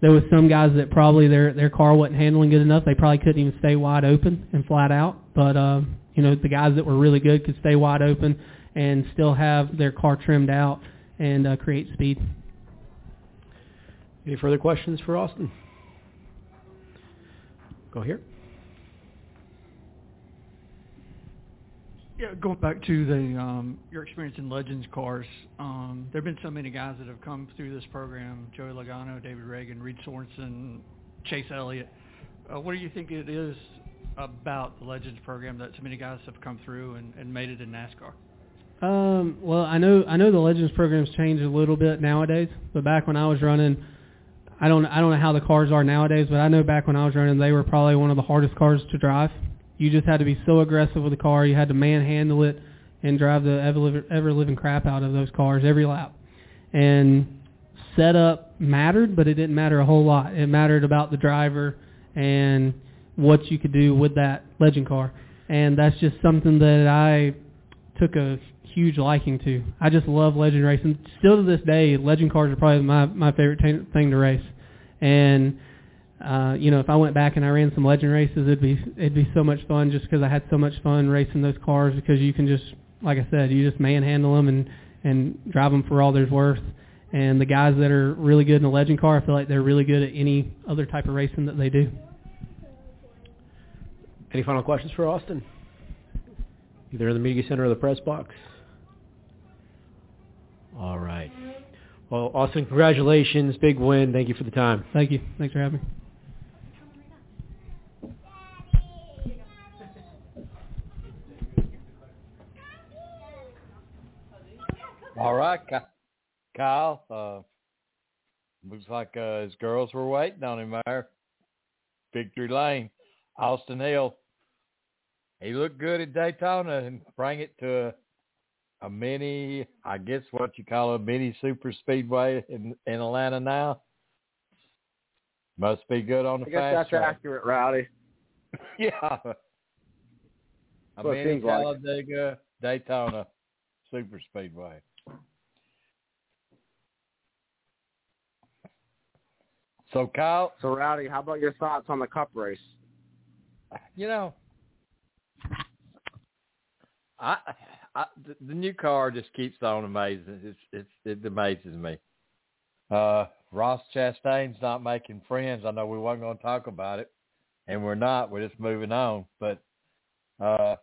there was some guys that probably their their car wasn't handling good enough. They probably couldn't even stay wide open and flat out. But uh, you know, the guys that were really good could stay wide open and still have their car trimmed out and uh, create speed. Any further questions for Austin? Go here. Yeah, going back to the um, your experience in Legends cars, um, there have been so many guys that have come through this program: Joey Logano, David Ragan, Reed Sorenson, Chase Elliott. Uh, what do you think it is about the Legends program that so many guys have come through and, and made it in NASCAR? Um, well, I know I know the Legends program's changed a little bit nowadays, but back when I was running, I don't I don't know how the cars are nowadays, but I know back when I was running, they were probably one of the hardest cars to drive. You just had to be so aggressive with the car. You had to manhandle it and drive the ever ever living crap out of those cars every lap. And setup mattered, but it didn't matter a whole lot. It mattered about the driver and what you could do with that legend car. And that's just something that I took a huge liking to. I just love legend racing. Still to this day, legend cars are probably my my favorite t- thing to race. And uh, you know, if I went back and I ran some legend races, it'd be it'd be so much fun just because I had so much fun racing those cars because you can just, like I said, you just manhandle them and and drive them for all there's worth. And the guys that are really good in a legend car, I feel like they're really good at any other type of racing that they do. Any final questions for Austin? Either in the media center or the press box. All right. Well, Austin, congratulations, big win. Thank you for the time. Thank you. Thanks for having me. All right, Kyle. Uh, looks like uh, his girls were waiting on him there. Victory Lane, Austin Hill. he looked good at Daytona and bring it to a, a mini, I guess what you call a mini super speedway in in Atlanta now. Must be good on the I guess fast that's track. accurate, Rowdy. <laughs> yeah. A That's what it mini seems like. Talladega Daytona super speedway. So Kyle, So Rowdy, how about your thoughts on the Cup race? you know, I, I the, the new car just keeps on amazing. It's, it's it amazes me. Uh, Ross Chastain's not making friends. I know we weren't going to talk about it, and we're not. We're just moving on. But uh,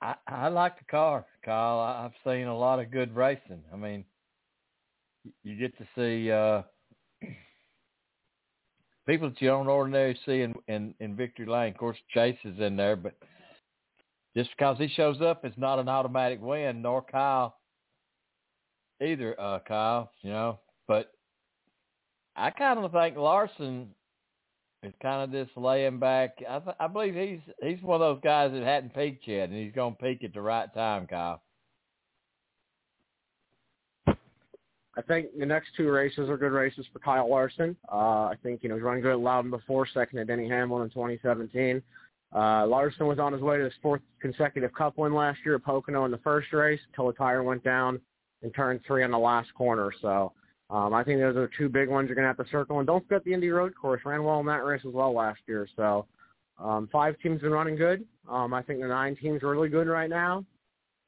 I I like the car, Kyle. I, I've seen a lot of good racing. I mean, you get to see uh, people that you don't ordinarily see in, in in Victory Lane. Of course, Chase is in there, but just because he shows up, it's not an automatic win. Nor Kyle either. Uh, Kyle, you know, but I kind of think Larson is kind of just laying back. I th- I believe he's he's one of those guys that hadn't peaked yet, and he's going to peak at the right time, Kyle. I think the next two races are good races for Kyle Larson. Uh, I think you know he's running good at Loudon before, second at Denny Hamlin in 2017. Uh, Larson was on his way to his fourth consecutive Cup win last year at Pocono in the first race until the tire went down and turned three on the last corner. So um, I think those are two big ones you're going to have to circle. And don't forget the Indy Road Course ran well in that race as well last year. So um, five teams been running good. Um, I think the nine teams are really good right now.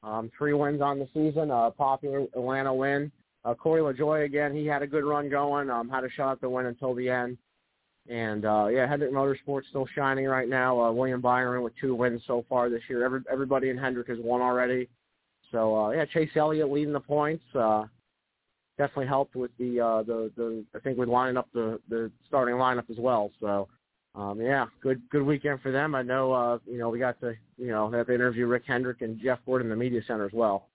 Um, three wins on the season. a popular Atlanta win. Uh, Corey LaJoie again. He had a good run going. Um, had a shot the win until the end. And uh, yeah, Hendrick Motorsports still shining right now. Uh, William Byron with two wins so far this year. Every, everybody in Hendrick has won already. So uh, yeah, Chase Elliott leading the points. Uh, definitely helped with the uh, the the I think with lining up the the starting lineup as well. So um, yeah, good good weekend for them. I know uh, you know we got to you know have to interview Rick Hendrick and Jeff Ford in the media center as well.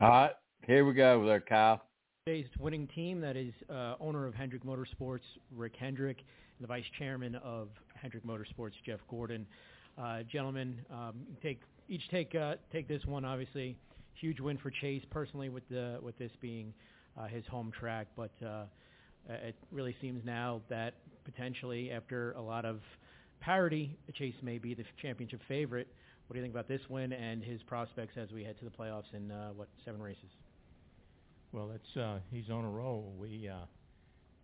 All right, here we go there, Kyle. Today's winning team that is uh, owner of Hendrick Motorsports, Rick Hendrick, and the vice chairman of Hendrick Motorsports, Jeff Gordon. Uh, gentlemen, um, take each take uh, take this one. Obviously, huge win for Chase personally with the with this being uh, his home track, but uh, it really seems now that potentially after a lot of parity, Chase may be the championship favorite. What do you think about this win and his prospects as we head to the playoffs in uh, what seven races? Well, it's uh, he's on a roll. We uh,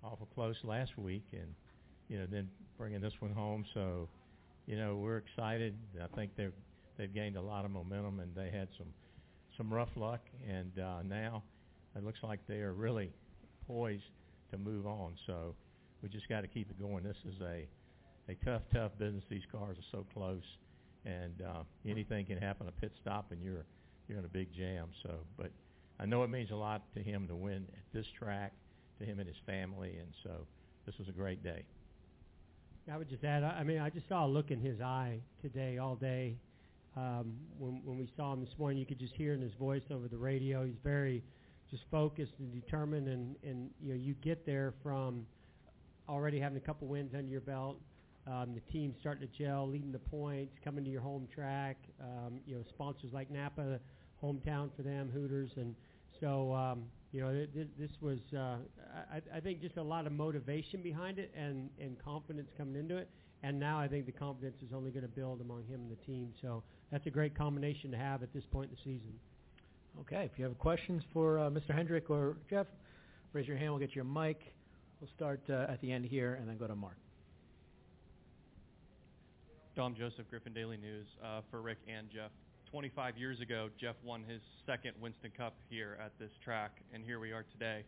awful close last week, and you know then bringing this one home. So, you know we're excited. I think they've they've gained a lot of momentum, and they had some some rough luck, and uh, now it looks like they are really poised to move on. So we just got to keep it going. This is a a tough, tough business. These cars are so close, and uh, anything can happen. A pit stop, and you're you're in a big jam. So, but I know it means a lot to him to win at this track, to him and his family, and so this was a great day. I would just add, I mean, I just saw a look in his eye today, all day. Um, when when we saw him this morning, you could just hear in his voice over the radio. He's very just focused and determined, and and you know, you get there from already having a couple wins under your belt. Um, the team starting to gel, leading the points, coming to your home track. Um, you know, sponsors like Napa, hometown for them, Hooters, and so um, you know th- th- this was uh, I, I think just a lot of motivation behind it and and confidence coming into it. And now I think the confidence is only going to build among him and the team. So that's a great combination to have at this point in the season. Okay, if you have questions for uh, Mr. Hendrick or Jeff, raise your hand. We'll get you a mic. We'll start uh, at the end here and then go to Mark. Dom Joseph, Griffin Daily News, uh, for Rick and Jeff. 25 years ago, Jeff won his second Winston Cup here at this track, and here we are today.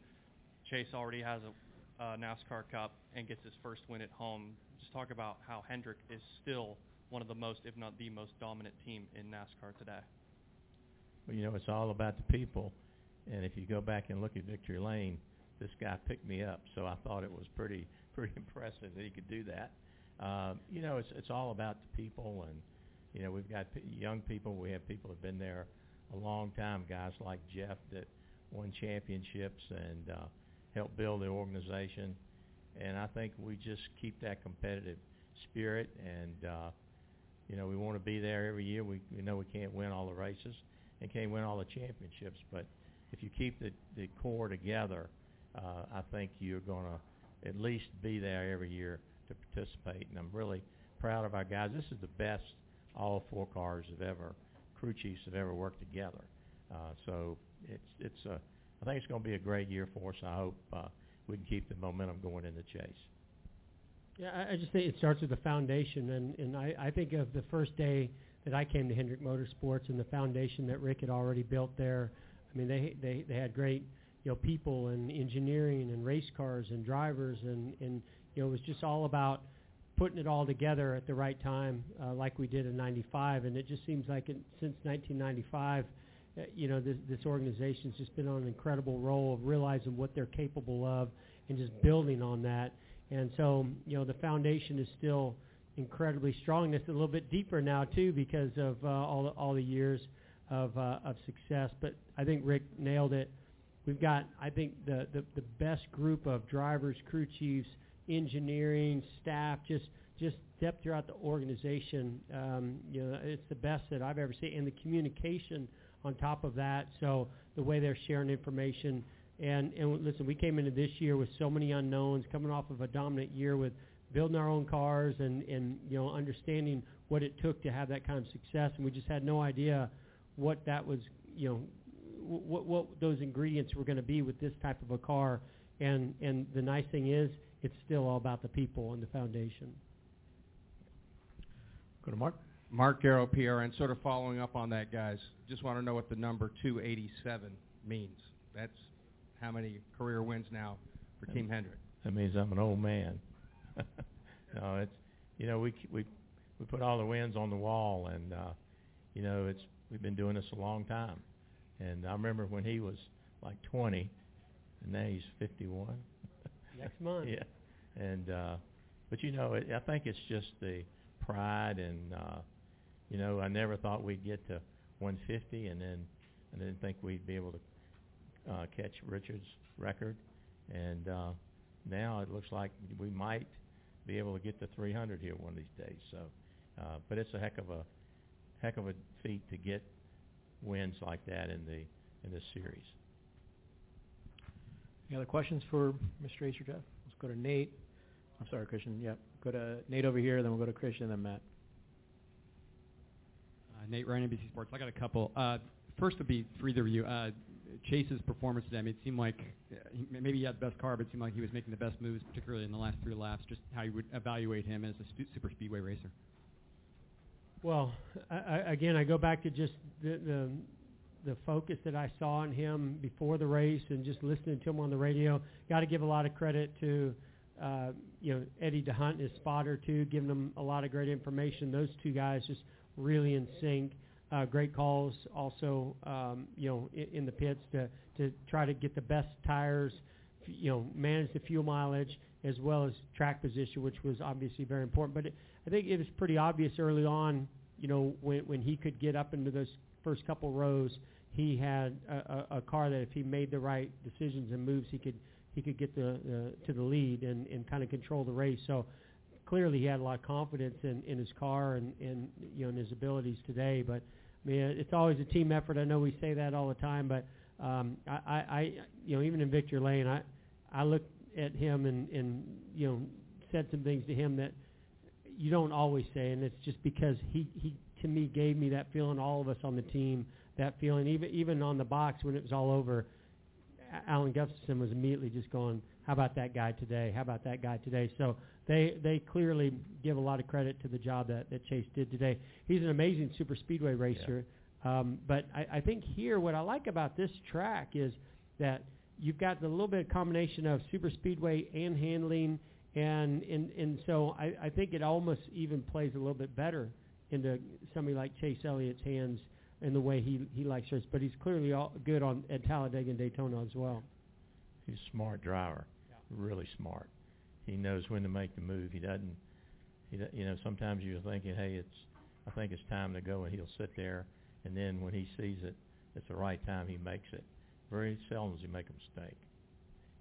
Chase already has a uh, NASCAR Cup and gets his first win at home. Just talk about how Hendrick is still one of the most, if not the most dominant team in NASCAR today. Well, you know, it's all about the people, and if you go back and look at Victory Lane, this guy picked me up, so I thought it was pretty <laughs> pretty impressive that he could do that. Um, you know, it's it's all about the people, and you know, we've got p- young people. We have people that've been there a long time. Guys like Jeff that won championships and uh, helped build the organization. And I think we just keep that competitive spirit, and uh, you know, we want to be there every year. We, we know we can't win all the races and can't win all the championships, but if you keep the, the core together, uh, I think you're going to at least be there every year to participate. And I'm really proud of our guys. This is the best all four cars have ever, crew chiefs have ever worked together. Uh, so it's it's a, I think it's going to be a great year for us. I hope uh, we can keep the momentum going in the chase. Yeah, I, I just think it starts with the foundation, and and I, I think of the first day that I came to Hendrick Motorsports and the foundation that Rick had already built there. I mean, they they they had great you know people and engineering and race cars and drivers and and you know it was just all about putting it all together at the right time, uh, like we did in '95. And it just seems like it, since 1995, uh, you know, this, this organization's just been on an incredible role of realizing what they're capable of and just building on that. And so, you know, the foundation is still incredibly strong. It's a little bit deeper now too because of uh, all the, all the years of uh, of success. But I think Rick nailed it. We've got, I think, the, the the best group of drivers, crew chiefs, engineering staff, just just depth throughout the organization. Um, you know, it's the best that I've ever seen, and the communication on top of that. So the way they're sharing information. And and listen, we came into this year with so many unknowns, coming off of a dominant year with building our own cars and and you know understanding what it took to have that kind of success, and we just had no idea what that was. You know, what what those ingredients were going to be with this type of a car. And and the nice thing is, it's still all about the people and the foundation. Go to Mark. Mark Garrow, PRN. Sort of following up on that, guys. Just want to know what the number 287 means. That's how many career wins now for Team Hendrick. That means I'm an old man. <laughs> no, it's you know we we we put all the wins on the wall, and uh, you know it's we've been doing this a long time. And I remember when he was like 20, and now he's 51. Next month. <laughs> yeah, and uh, but you know it, I think it's just the pride and uh, you know I never thought we'd get to 150, and then I didn't think we'd be able to uh, catch Richard's record, and uh, now it looks like we might be able to get to 300 here one of these days. So, uh, but it's a heck of a heck of a feat to get wins like that in the in this series. Any other questions for Mr. Racer Jeff? Let's go to Nate. I'm sorry, Christian. Yep. Go to Nate over here, then we'll go to Christian, then Matt. Uh, Nate Ryan, NBC Sports. I got a couple. Uh, first would be for either of you. Uh, Chase's performance today. I mean, it seemed like uh, he, maybe he had the best car, but it seemed like he was making the best moves, particularly in the last three laps. Just how you would evaluate him as a stu- super speedway racer. Well, I, I, again, I go back to just the, the the focus that I saw in him before the race, and just listening to him on the radio. Got to give a lot of credit to uh, you know Eddie D'Hondt his spotter too, giving them a lot of great information. Those two guys just really in sync. Uh, great calls also, um, you know, in, in the pits to to try to get the best tires, you know, manage the fuel mileage as well as track position, which was obviously very important. But it, I think it was pretty obvious early on, you know, when when he could get up into those first couple rows, he had a, a, a car that if he made the right decisions and moves, he could he could get the, the to the lead and, and kind of control the race. So clearly he had a lot of confidence in, in his car and, and you know in his abilities today. But I mean, it's always a team effort. I know we say that all the time, but um, I, I, I you know even in Victor Lane, I I looked at him and and you know said some things to him that you don't always say, and it's just because he he to me gave me that feeling. All of us on the team that feeling, even even on the box when it was all over. Alan Gustafson was immediately just going, "How about that guy today? How about that guy today?" So they they clearly give a lot of credit to the job that, that Chase did today. He's an amazing super speedway racer, um, but I, I think here what I like about this track is that you've got the little bit of combination of super speedway and handling, and and and so I, I think it almost even plays a little bit better into somebody like Chase Elliott's hands in the way he he likes race. But he's clearly all good on at Talladega and Daytona as well. He's a smart driver, really smart. He knows when to make the move. He doesn't. He you know sometimes you're thinking, hey, it's I think it's time to go, and he'll sit there, and then when he sees it, it's the right time, he makes it. Very seldom does he make a mistake.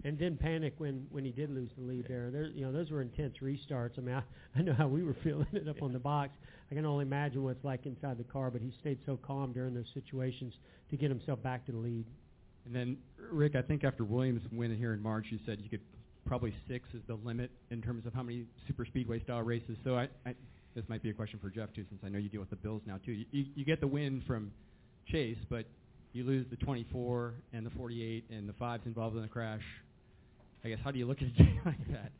And didn't panic when when he did lose the lead there. There, you know, those were intense restarts. I mean, I, <laughs> I know how we were feeling it up on the box. I can only imagine what it's like inside the car. But he stayed so calm during those situations to get himself back to the lead. And then, Rick, I think after Williams' win here in March, you said you could probably six is the limit in terms of how many super speedway style races. So I, I this might be a question for Jeff too, since I know you deal with the Bills now too. You, you, you get the win from Chase, but you lose the 24 and the 48 and the fives involved in the crash. I guess how do you look at a <laughs> day like that?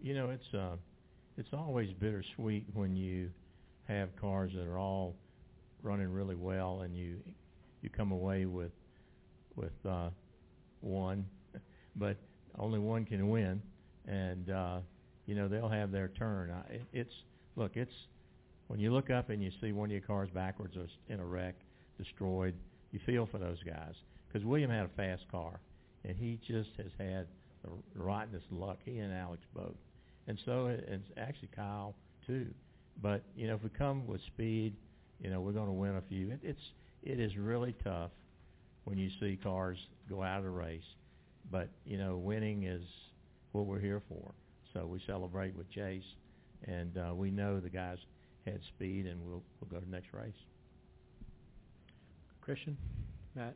You know, it's uh, it's always bittersweet when you have cars that are all running really well and you you come away with with uh, one, <laughs> but only one can win, and uh, you know they'll have their turn. I, it, it's look, it's when you look up and you see one of your cars backwards or in a wreck, destroyed, you feel for those guys because William had a fast car, and he just has had the rottenest luck. He and Alex both, and so it, it's actually Kyle too. But you know, if we come with speed, you know, we're going to win a few. It, it's it is really tough when you see cars go out of the race. But you know, winning is what we're here for. So we celebrate with Chase, and uh, we know the guys had speed, and we'll we'll go to the next race. Christian, Matt,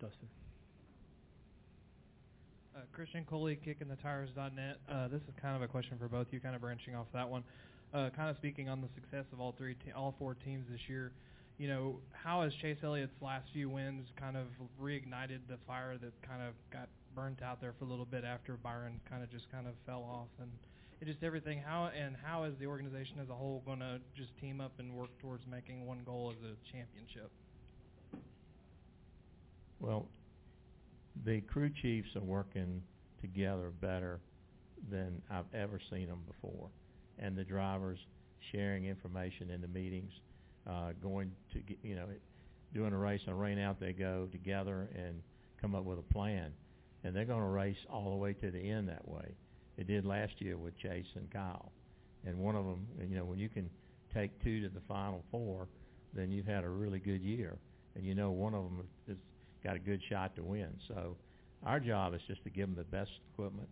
Dustin. Uh, Christian Koelle, kickingthetires.net. Uh, this is kind of a question for both you, kind of branching off that one. Uh, kind of speaking on the success of all three, te- all four teams this year. You know, how has Chase Elliott's last few wins kind of reignited the fire that kind of got burnt out there for a little bit after Byron kind of just kind of fell off, and it just everything. How and how is the organization as a whole going to just team up and work towards making one goal as a championship? Well, the crew chiefs are working together better than I've ever seen them before, and the drivers sharing information in the meetings, uh, going to get, you know, doing a race on rain out they go together and come up with a plan, and they're going to race all the way to the end that way. They did last year with Chase and Kyle, and one of them, you know, when you can take two to the final four, then you've had a really good year, and you know one of them is got a good shot to win. So our job is just to give them the best equipment,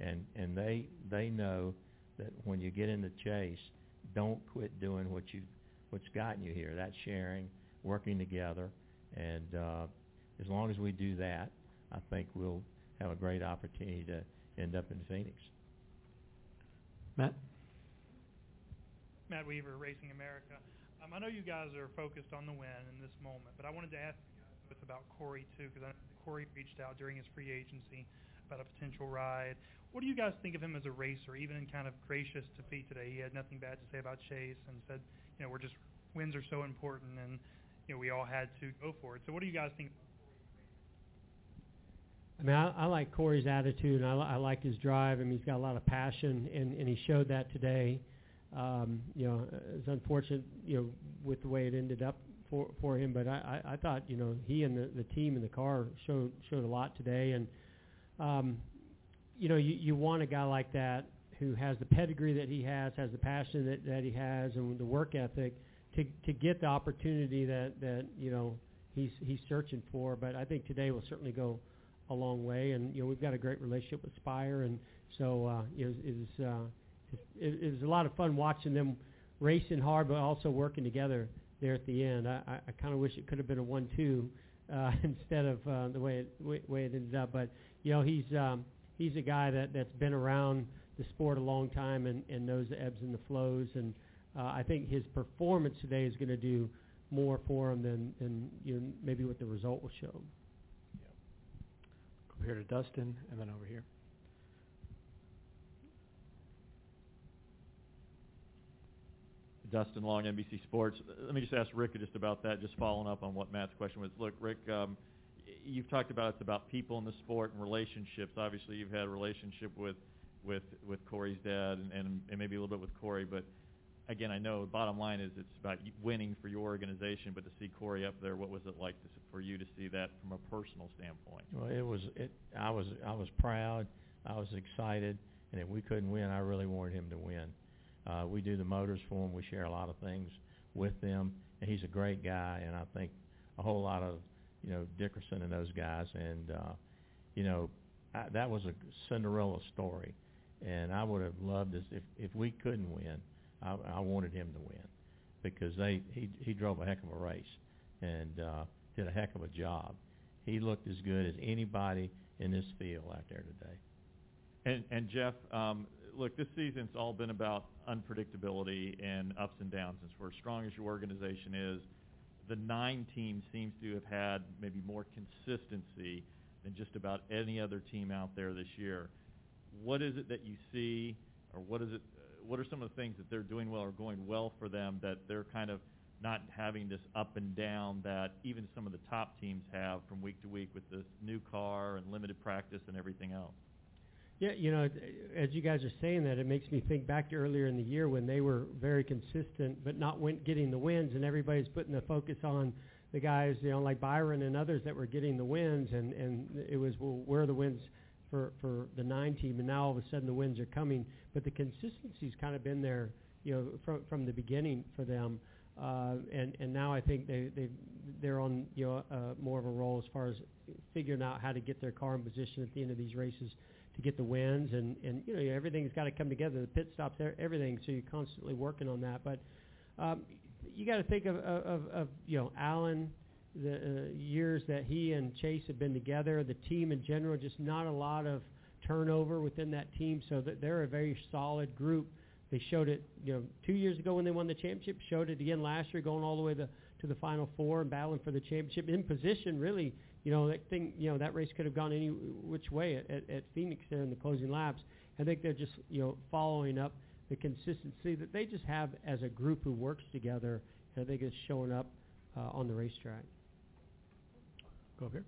and and they they know that when you get in the chase, don't quit doing what you what's gotten you here. That's sharing, working together, and uh, as long as we do that, I think we'll have a great opportunity to end up in Phoenix. Matt. Matt Weaver, Racing America. Um, I know you guys are focused on the win in this moment, but I wanted to ask you guys with about Corey too, because Corey reached out during his free agency about a potential ride. What do you guys think of him as a racer, even in kind of gracious defeat today? He had nothing bad to say about Chase and said, you know, we're just wins are so important, and you know we all had to go for it. So what do you guys think? I mean, I, I like Corey's attitude, and I, I like his drive. I mean, he's got a lot of passion, and, and he showed that today. Um, you know, it's unfortunate, you know, with the way it ended up for for him, but I, I, I thought, you know, he and the, the team in the car showed showed a lot today, and um, you know, you, you want a guy like that who has the pedigree that he has, has the passion that, that he has, and the work ethic to to get the opportunity that that you know he's he's searching for. But I think today will certainly go a long way, and you know we've got a great relationship with Spire, and so uh, it was uh, it, it was a lot of fun watching them racing hard, but also working together there at the end. I, I, I kind of wish it could have been a one-two uh, <laughs> instead of uh, the way it way, it ended up. But you know he's um, he's a guy that that's been around the sport a long time and, and knows the ebbs and the flows, and uh, I think his performance today is going to do more for him than than you know maybe what the result will show. Go here to Dustin, and then over here. Dustin Long, NBC Sports. Let me just ask Rick just about that, just following up on what Matt's question was. Look, Rick, um, you've talked about it's about people in the sport and relationships. Obviously, you've had a relationship with with with Corey's dad and, and, and maybe a little bit with Corey, but again, I know the bottom line is it's about winning for your organization, but to see Corey up there, what was it like to, for you to see that from a personal standpoint? Well, it was it. I was I was proud. I was excited, and if we couldn't win, I really wanted him to win. Uh, we do the motors for him. We share a lot of things with them, and he's a great guy. And I think a whole lot of you know Dickerson and those guys. And uh, you know, I, that was a Cinderella story, and I would have loved this if if we couldn't win. I, I wanted him to win because they he he drove a heck of a race and uh, did a heck of a job. He looked as good as anybody in this field out there today. And, and Jeff, um, look, this season's all been about unpredictability and ups and downs. Since we're as strong as your organization is, the nine team seems to have had maybe more consistency than just about any other team out there this year. What is it that you see, or what is it? What are some of the things that they're doing well or going well for them that they're kind of not having this up and down that even some of the top teams have from week to week with this new car and limited practice and everything else? Yeah, you know, as you guys are saying that, it makes me think back to earlier in the year when they were very consistent, but not win- getting the wins, and everybody's putting the focus on the guys, you know, like Byron and others that were getting the wins, and and it was well, where are the wins for for the nine team, and now all of a sudden the wins are coming, but the consistency's kind of been there, you know, from from the beginning for them. Uh, and and now I think they they they're on you know uh, more of a roll as far as figuring out how to get their car in position at the end of these races to get the wins and and you know everything's got to come together. The pit stops everything so you're constantly working on that. But um, you got to think of, of of you know Alan the uh, years that he and Chase have been together. The team in general just not a lot of turnover within that team. So that they're a very solid group. They showed it you know two years ago when they won the championship showed it again last year going all the way to to the final four and battling for the championship. In position really you know that thing you know that race could have gone any which way at, at, at Phoenix there in the closing laps. I think they're just you know following up the consistency that they just have as a group who works together. I think is showing up uh, on the racetrack. Go here.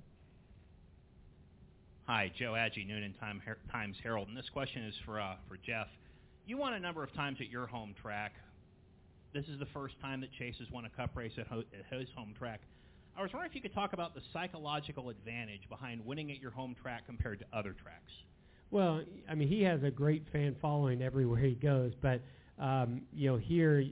Hi, Joe Agee, Newnan Time, Her- Times Herald, and this question is for uh, for Jeff. You won a number of times at your home track. This is the first time that Chase has won a Cup race at, ho- at his home track. I was wondering if you could talk about the psychological advantage behind winning at your home track compared to other tracks. Well, I mean, he has a great fan following everywhere he goes, but um, you know, here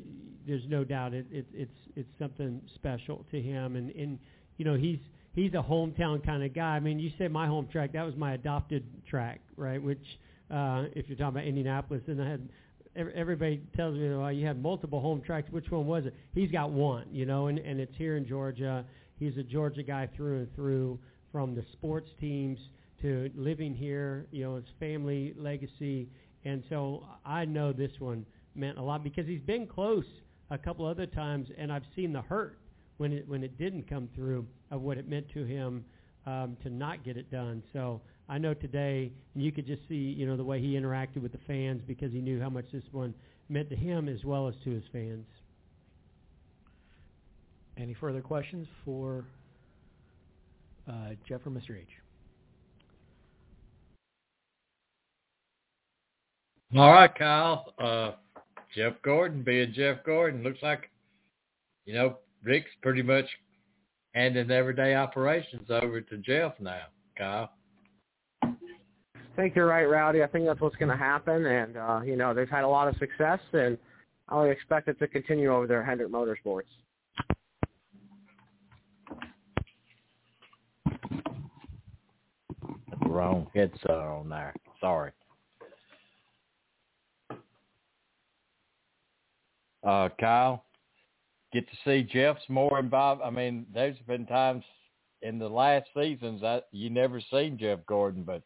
there's no doubt it, it, it's it's something special to him, and and you know he's he's a hometown kind of guy. I mean, you said my home track, that was my adopted track, right? Which, uh, if you're talking about Indianapolis, and I had everybody tells me, well, you had multiple home tracks. Which one was it? He's got one, you know, and and it's here in Georgia He's a Georgia guy through and through, from the sports teams to living here, you know, his family legacy. And so I know this one meant a lot because he's been close a couple other times, and I've seen the hurt when it when it didn't come through of what it meant to him um, to not get it done. So I know today, you could just see, you know, the way he interacted with the fans because he knew how much this one meant to him as well as to his fans. Any further questions for uh, Jeff or Mr. H? All right, Kyle. Uh, Jeff Gordon being Jeff Gordon looks like, you know, Rick's pretty much handing everyday operations over to Jeff now, Kyle. I think you're right, Rowdy. I think that's what's going to happen, and uh, you know they've had a lot of success, and I would expect it to continue over there at Hendrick Motorsports. Wrong headset on there. Sorry. Uh, Kyle, get to see Jeff's more involved. I mean, there's been times in the last seasons that you never seen Jeff Gordon, but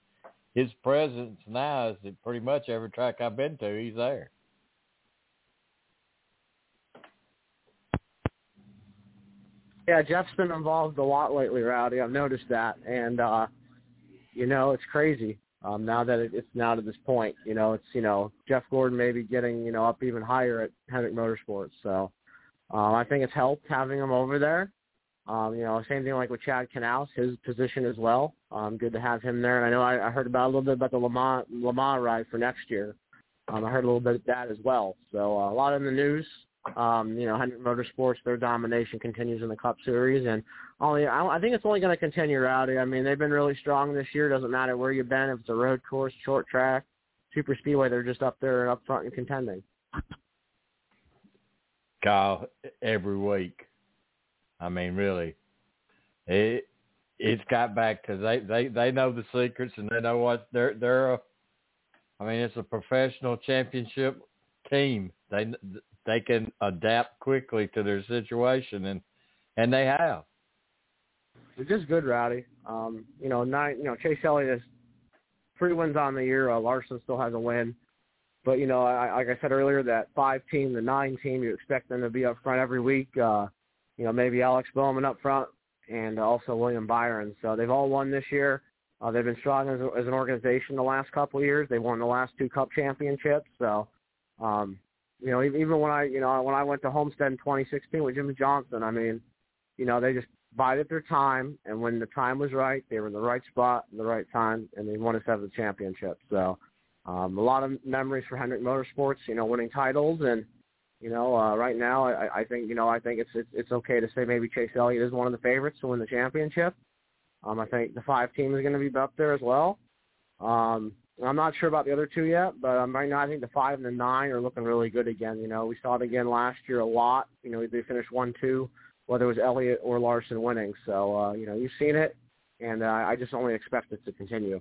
his presence now is at pretty much every track I've been to. He's there. Yeah, Jeff's been involved a lot lately, Rowdy. I've noticed that, and uh, you know, it's crazy. Um, now that it, it's now to this point, you know, it's you know Jeff Gordon maybe getting you know up even higher at Hendrick Motorsports. So um, I think it's helped having him over there. Um, you know, same thing like with Chad Knaus, his position as well. Um, good to have him there. And I know I, I heard about a little bit about the Le Mans ride for next year. Um, I heard a little bit of that as well. So uh, a lot in the news. Um, you know, Hendrick Motorsports, their domination continues in the Cup Series, and Oh, only I, I think it's only going to continue, Rowdy. I mean, they've been really strong this year. Doesn't matter where you've been, if it's a road course, short track, super speedway, they're just up there and up front and contending. Kyle, every week. I mean, really, it it's got back to they they they know the secrets and they know what they're they're a, I mean it's a professional championship team. They they can adapt quickly to their situation and and they have. They're just good, Rowdy. Um, you know, nine. You know, Chase Elliott has three wins on the year. Uh, Larson still has a win. But you know, I, like I said earlier, that five team, the nine team, you expect them to be up front every week. Uh, you know, maybe Alex Bowman up front, and also William Byron. So they've all won this year. Uh, they've been strong as, as an organization the last couple of years. They won the last two Cup championships. So, um, you know, even when I, you know, when I went to Homestead in 2016 with Jimmie Johnson, I mean, you know, they just bided their time, and when the time was right, they were in the right spot, in the right time, and they won a seventh championship. So, um, a lot of memories for Hendrick Motorsports, you know, winning titles, and you know, uh, right now, I, I think, you know, I think it's, it's it's okay to say maybe Chase Elliott is one of the favorites to win the championship. Um, I think the five team is going to be up there as well. Um, I'm not sure about the other two yet, but um, right now I think the five and the nine are looking really good again. You know, we saw it again last year a lot. You know, they finished one two, whether it was Elliott or Larson winning. So uh, you know, you've seen it, and uh, I just only expect it to continue.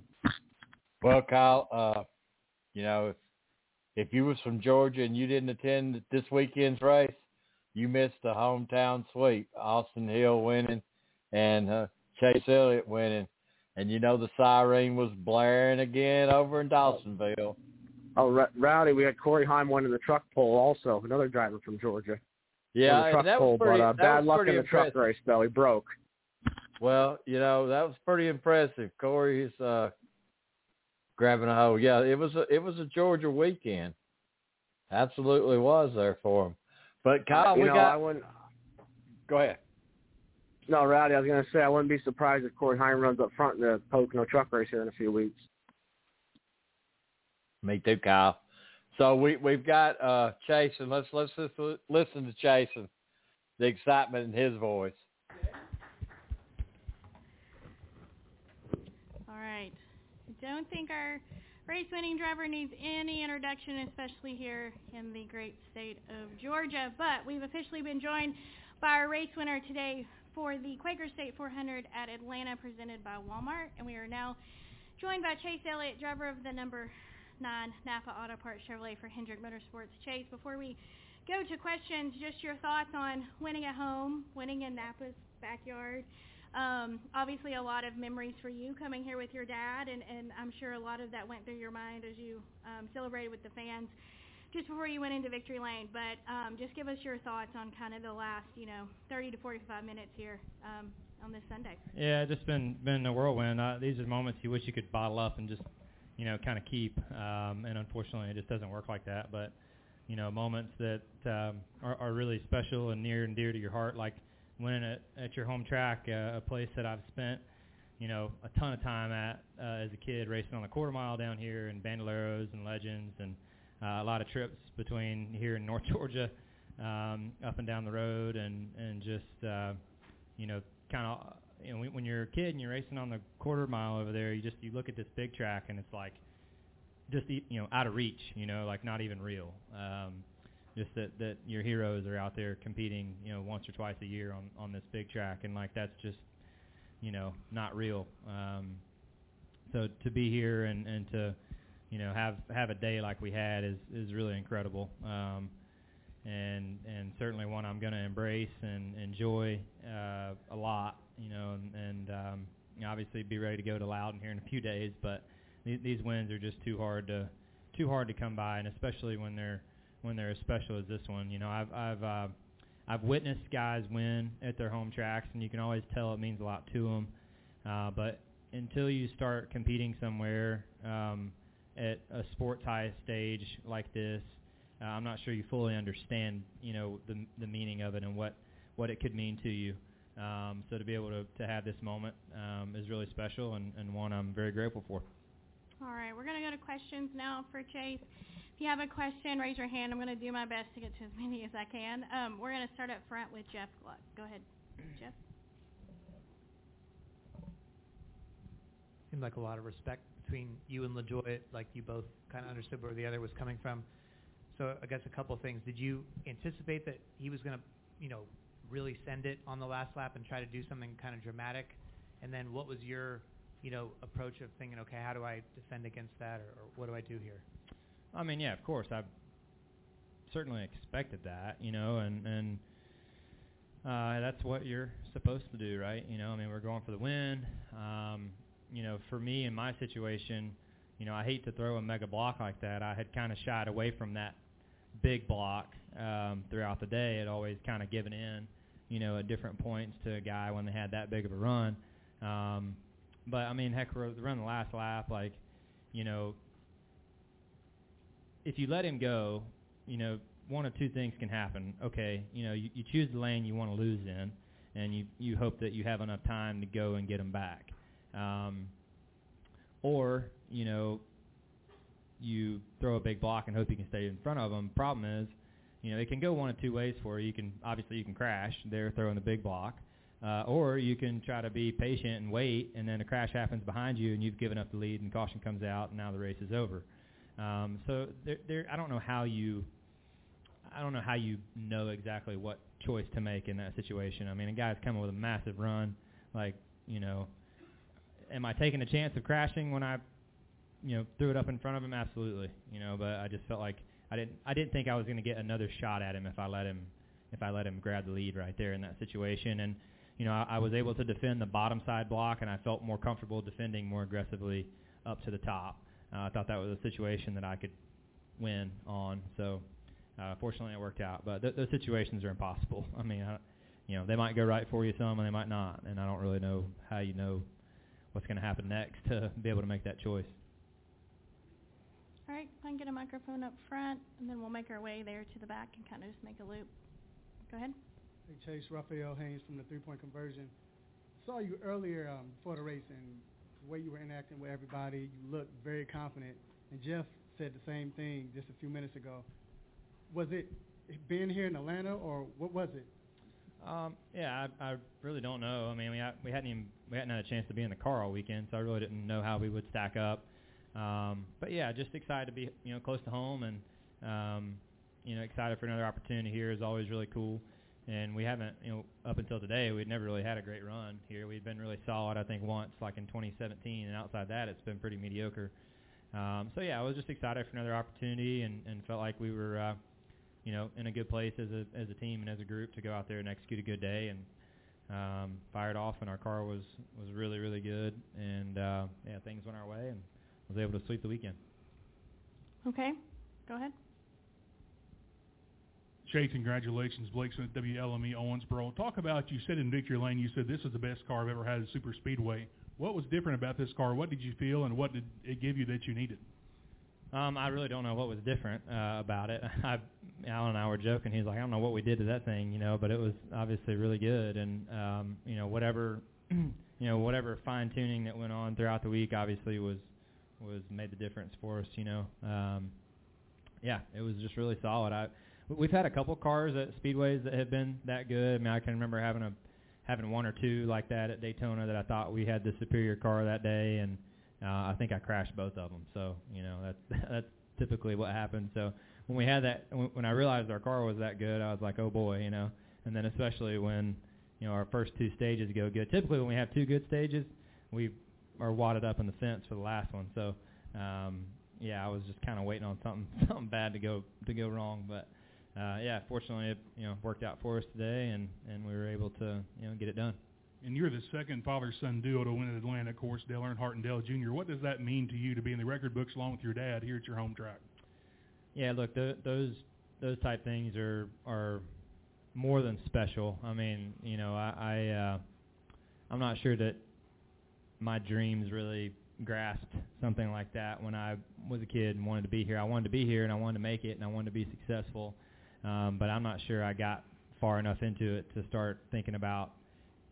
Well, Kyle, uh, you know, if if you was from Georgia and you didn't attend this weekend's race, you missed the hometown sweep. Austin Hill winning and uh, Chase Elliott winning. And you know the siren was blaring again over in Dawsonville. Oh, Rowdy, we had Corey Heim winning the truck pole also, another driver from Georgia. Yeah, the truck that was pretty, but uh, that bad was luck in the impressive. truck race though. He broke. Well, you know that was pretty impressive. Corey's uh, grabbing a hold. Yeah, it was a it was a Georgia weekend. Absolutely was there for him. But Kyle, you we know, got. I wouldn't. Go ahead. No, Rowdy, I was going to say I wouldn't be surprised if Corey Heim runs up front in the Pocono truck race here in a few weeks. Me too, Kyle. So we we've got uh Chase and let's let's just listen to Chase and the excitement in his voice. All right. I don't think our race winning driver needs any introduction, especially here in the great state of Georgia. But we've officially been joined by our race winner today for the Quaker State 400 at Atlanta, presented by Walmart. And we are now joined by Chase Elliott, driver of the number nine Napa Auto Parts Chevrolet for Hendrick Motorsports. Chase, before we go to questions, just your thoughts on winning at home, winning in Napa's backyard. Um, obviously, a lot of memories for you coming here with your dad, and, and I'm sure a lot of that went through your mind as you um, celebrated with the fans just before you went into victory lane. But um, just give us your thoughts on kind of the last, you know, 30 to 45 minutes here um, on this Sunday. Yeah, just been been a whirlwind. Uh, these are moments you wish you could bottle up and just, you know, kind of keep. Um, and unfortunately, it just doesn't work like that. But you know, moments that um, are, are really special and near and dear to your heart, like winning at, at your home track, uh, a place that I've spent, you know, a ton of time at uh, as a kid, racing on the quarter mile down here, and Bandoleros and Legends, and uh, a lot of trips between here in North <laughs> Georgia, um, up and down the road, and and just uh, you know, kind of, you know, when, you're a kid and you're racing on the quarter mile over there, you just you look at this big track and it's like just you know out of reach, you know, like not even real. Um, just that that your heroes are out there competing, you know, once or twice a year on on this big track, and like that's just you know not real. Um, so to be here and and to you know have have a day like we had is is really incredible. Um, and and certainly one I'm going to embrace and enjoy uh, a lot, you know, and, and um, you know, obviously be ready to go to Loudon here in a few days. But these, these wins are just too hard to too hard to come by, and especially when they're when they're as special as this one. You know, I've I've uh, I've witnessed guys win at their home tracks, and you can always tell it means a lot to them. Uh, but until you start competing somewhere um, at a sports high stage like this, uh, I'm not sure you fully understand, you know, the the meaning of it and what what it could mean to you. Um, so to be able to to have this moment um, is really special and, and one I'm very grateful for. All right, we're going to go to questions now for Chase. If you have a question, raise your hand. I'm going to do my best to get to as <laughs> many as I can. Um, we're going to start up front with Jeff Gluck. Go ahead, Jeff. seemed like a lot of respect between you and LaJoie, like you both kind of understood where the other was coming from. So I guess a couple of things. Did you anticipate that he was going to, you know, really send it on the last lap and try to do something kind of dramatic? And then what was your, you know, approach of thinking, okay, how do I defend against that, or, or what do I do here? I mean, yeah, of course, I certainly expected that, you know, and and uh, that's what you're supposed to do, right? You know, I mean, we're going for the win. Um, you know, for me in my situation, you know, I hate to throw a mega block like that. I had kind of shied away from that big block um, throughout the day. Had always kind of given in, you know, at different points to a guy when they had that big of a run. Um, but I mean, heck, run the last lap, like, you know, if you let him go, you know, one of two things can happen. Okay, you know, you, you choose the lane you want to lose in, and you you hope that you have enough time to go and get him back. Um, or you know, you throw a big block and hope you can stay in front of them. Problem is, you know, it can go one of two ways for you. You can obviously you can crash there throwing the big block, uh, or you can try to be patient and wait, and then a crash happens behind you, and you've given up the lead, and caution comes out, and now the race is over. Um, so there, there, I don't know how you, I don't know how you know exactly what choice to make in that situation. I mean, a guy's coming with a massive run, like you know, am I taking a chance of crashing when I, you know, threw it up in front of him? Absolutely, you know, but I just felt like I didn't, I didn't think I was going to get another shot at him if I let him, if I let him grab the lead right there in that situation, and you know, I, I was able to defend the bottom side block, and I felt more comfortable defending more aggressively up to the top. Uh, I thought that was a situation that I could win on. So uh, fortunately, it worked out. But th- those situations are impossible. <laughs> I mean, I, you know, they might go right for you some, and they might not. And I don't really know how you know what's going to happen next to be able to make that choice. All right, I can get a microphone up front, and then we'll make our way there to the back and kind of just make a loop. Go ahead. Hey, Chase, Raphael Haynes from the three-point conversion. Saw you earlier um, before the race, and the way you were interacting with everybody, you looked very confident. And Jeff said the same thing just a few minutes ago. Was it being here in Atlanta, or what was it? Um, yeah, I, I really don't know. I mean, we ha- we hadn't even we hadn't had a chance to be in the car all weekend, so I really didn't know how we would stack up. Um, but yeah, just excited to be you know close to home and um, you know excited for another opportunity here is always really cool. And we haven't you know up until today we'd never really had a great run here. We'd been really solid I think once like in 2017, and outside that it's been pretty mediocre. Um, so yeah, I was just excited for another opportunity and, and felt like we were uh, you know in a good place as a as a team and as a group to go out there and execute a good day and um, fired off and our car was was really really good and uh, yeah things went our way and was able to sweep the weekend. Okay, go ahead. Chase, congratulations. Blake Smith, WLME Owensboro. Talk about, you said in Victory Lane, you said this is the best car I've ever had at Super Speedway. What was different about this car? What did you feel, and what did it give you that you needed? Um, I really don't know what was different uh, about it. <laughs> I, Alan and I were joking. He's like, I don't know what we did to that thing, you know, but it was obviously really good. And um, you know, whatever, <clears throat> you know, whatever fine tuning that went on throughout the week, obviously was was made the difference for us. You know, um, yeah, it was just really solid. I we've had a couple cars at speedways that have been that good. I mean, I can remember having a having one or two like that at Daytona that I thought we had the superior car that day, and uh, I think I crashed both of them. So you know that's <laughs> that's typically what happens. So when we had that, when, when I realized our car was that good, I was like, oh boy, you know. And then especially when you know our first two stages go good. Typically when we have two good stages, we are wadded up in the fence for the last one. So um, yeah, I was just kind of waiting on something <laughs> something bad to go to go wrong, but uh, yeah, fortunately it you know worked out for us today, and and we were able to you know get it done. And you're the second father-son duo to win at Atlanta, of course, Dale Earnhardt and Dale Jr. What does that mean to you to be in the record books along with your dad here at your home track? Yeah, look, th- those those type things are are more than special. I mean, you know, I, I uh, I'm not sure that my dreams really grasped something like that when I was a kid and wanted to be here. I wanted to be here and I wanted to make it and I wanted to be successful. Um, but I'm not sure I got far enough into it to start thinking about,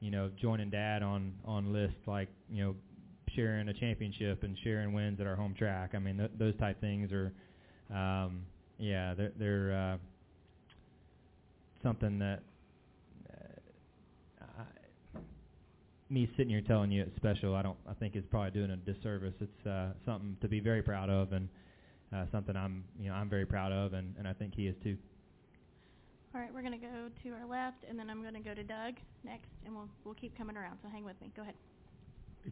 you know, joining dad on on lists like, you know, sharing a championship and sharing wins at our home track. I mean, th- those type things are, um, yeah, they're, they're uh, something that uh, I, me sitting here telling you it's special. I don't. I think it's probably doing a disservice. It's uh, something to be very proud of and uh, something I'm, you know, I'm very proud of, and, and I think he is too. All right, we're going to go to our left, and then I'm going to go to Doug next, and we'll we'll keep coming around. So hang with me. Go ahead.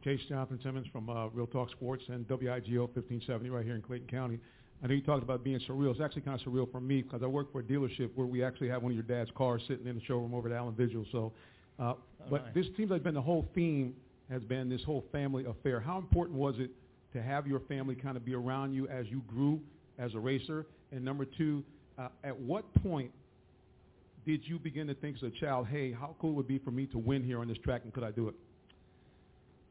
Chase Jonathan Simmons from uh, Real Talk Sports and WIGO 1570 right here in Clayton County. I know you talked about being surreal. It's actually kind of surreal for me because I work for a dealership where we actually have one of your dad's cars sitting in the showroom over at Allen Visual. So, uh, but nice. this seems like been the whole theme has been this whole family affair. How important was it to have your family kind of be around you as you grew as a racer? And number two, uh, at what point did you begin to think as a child, hey, how cool would it would be for me to win here on this track, and could I do it?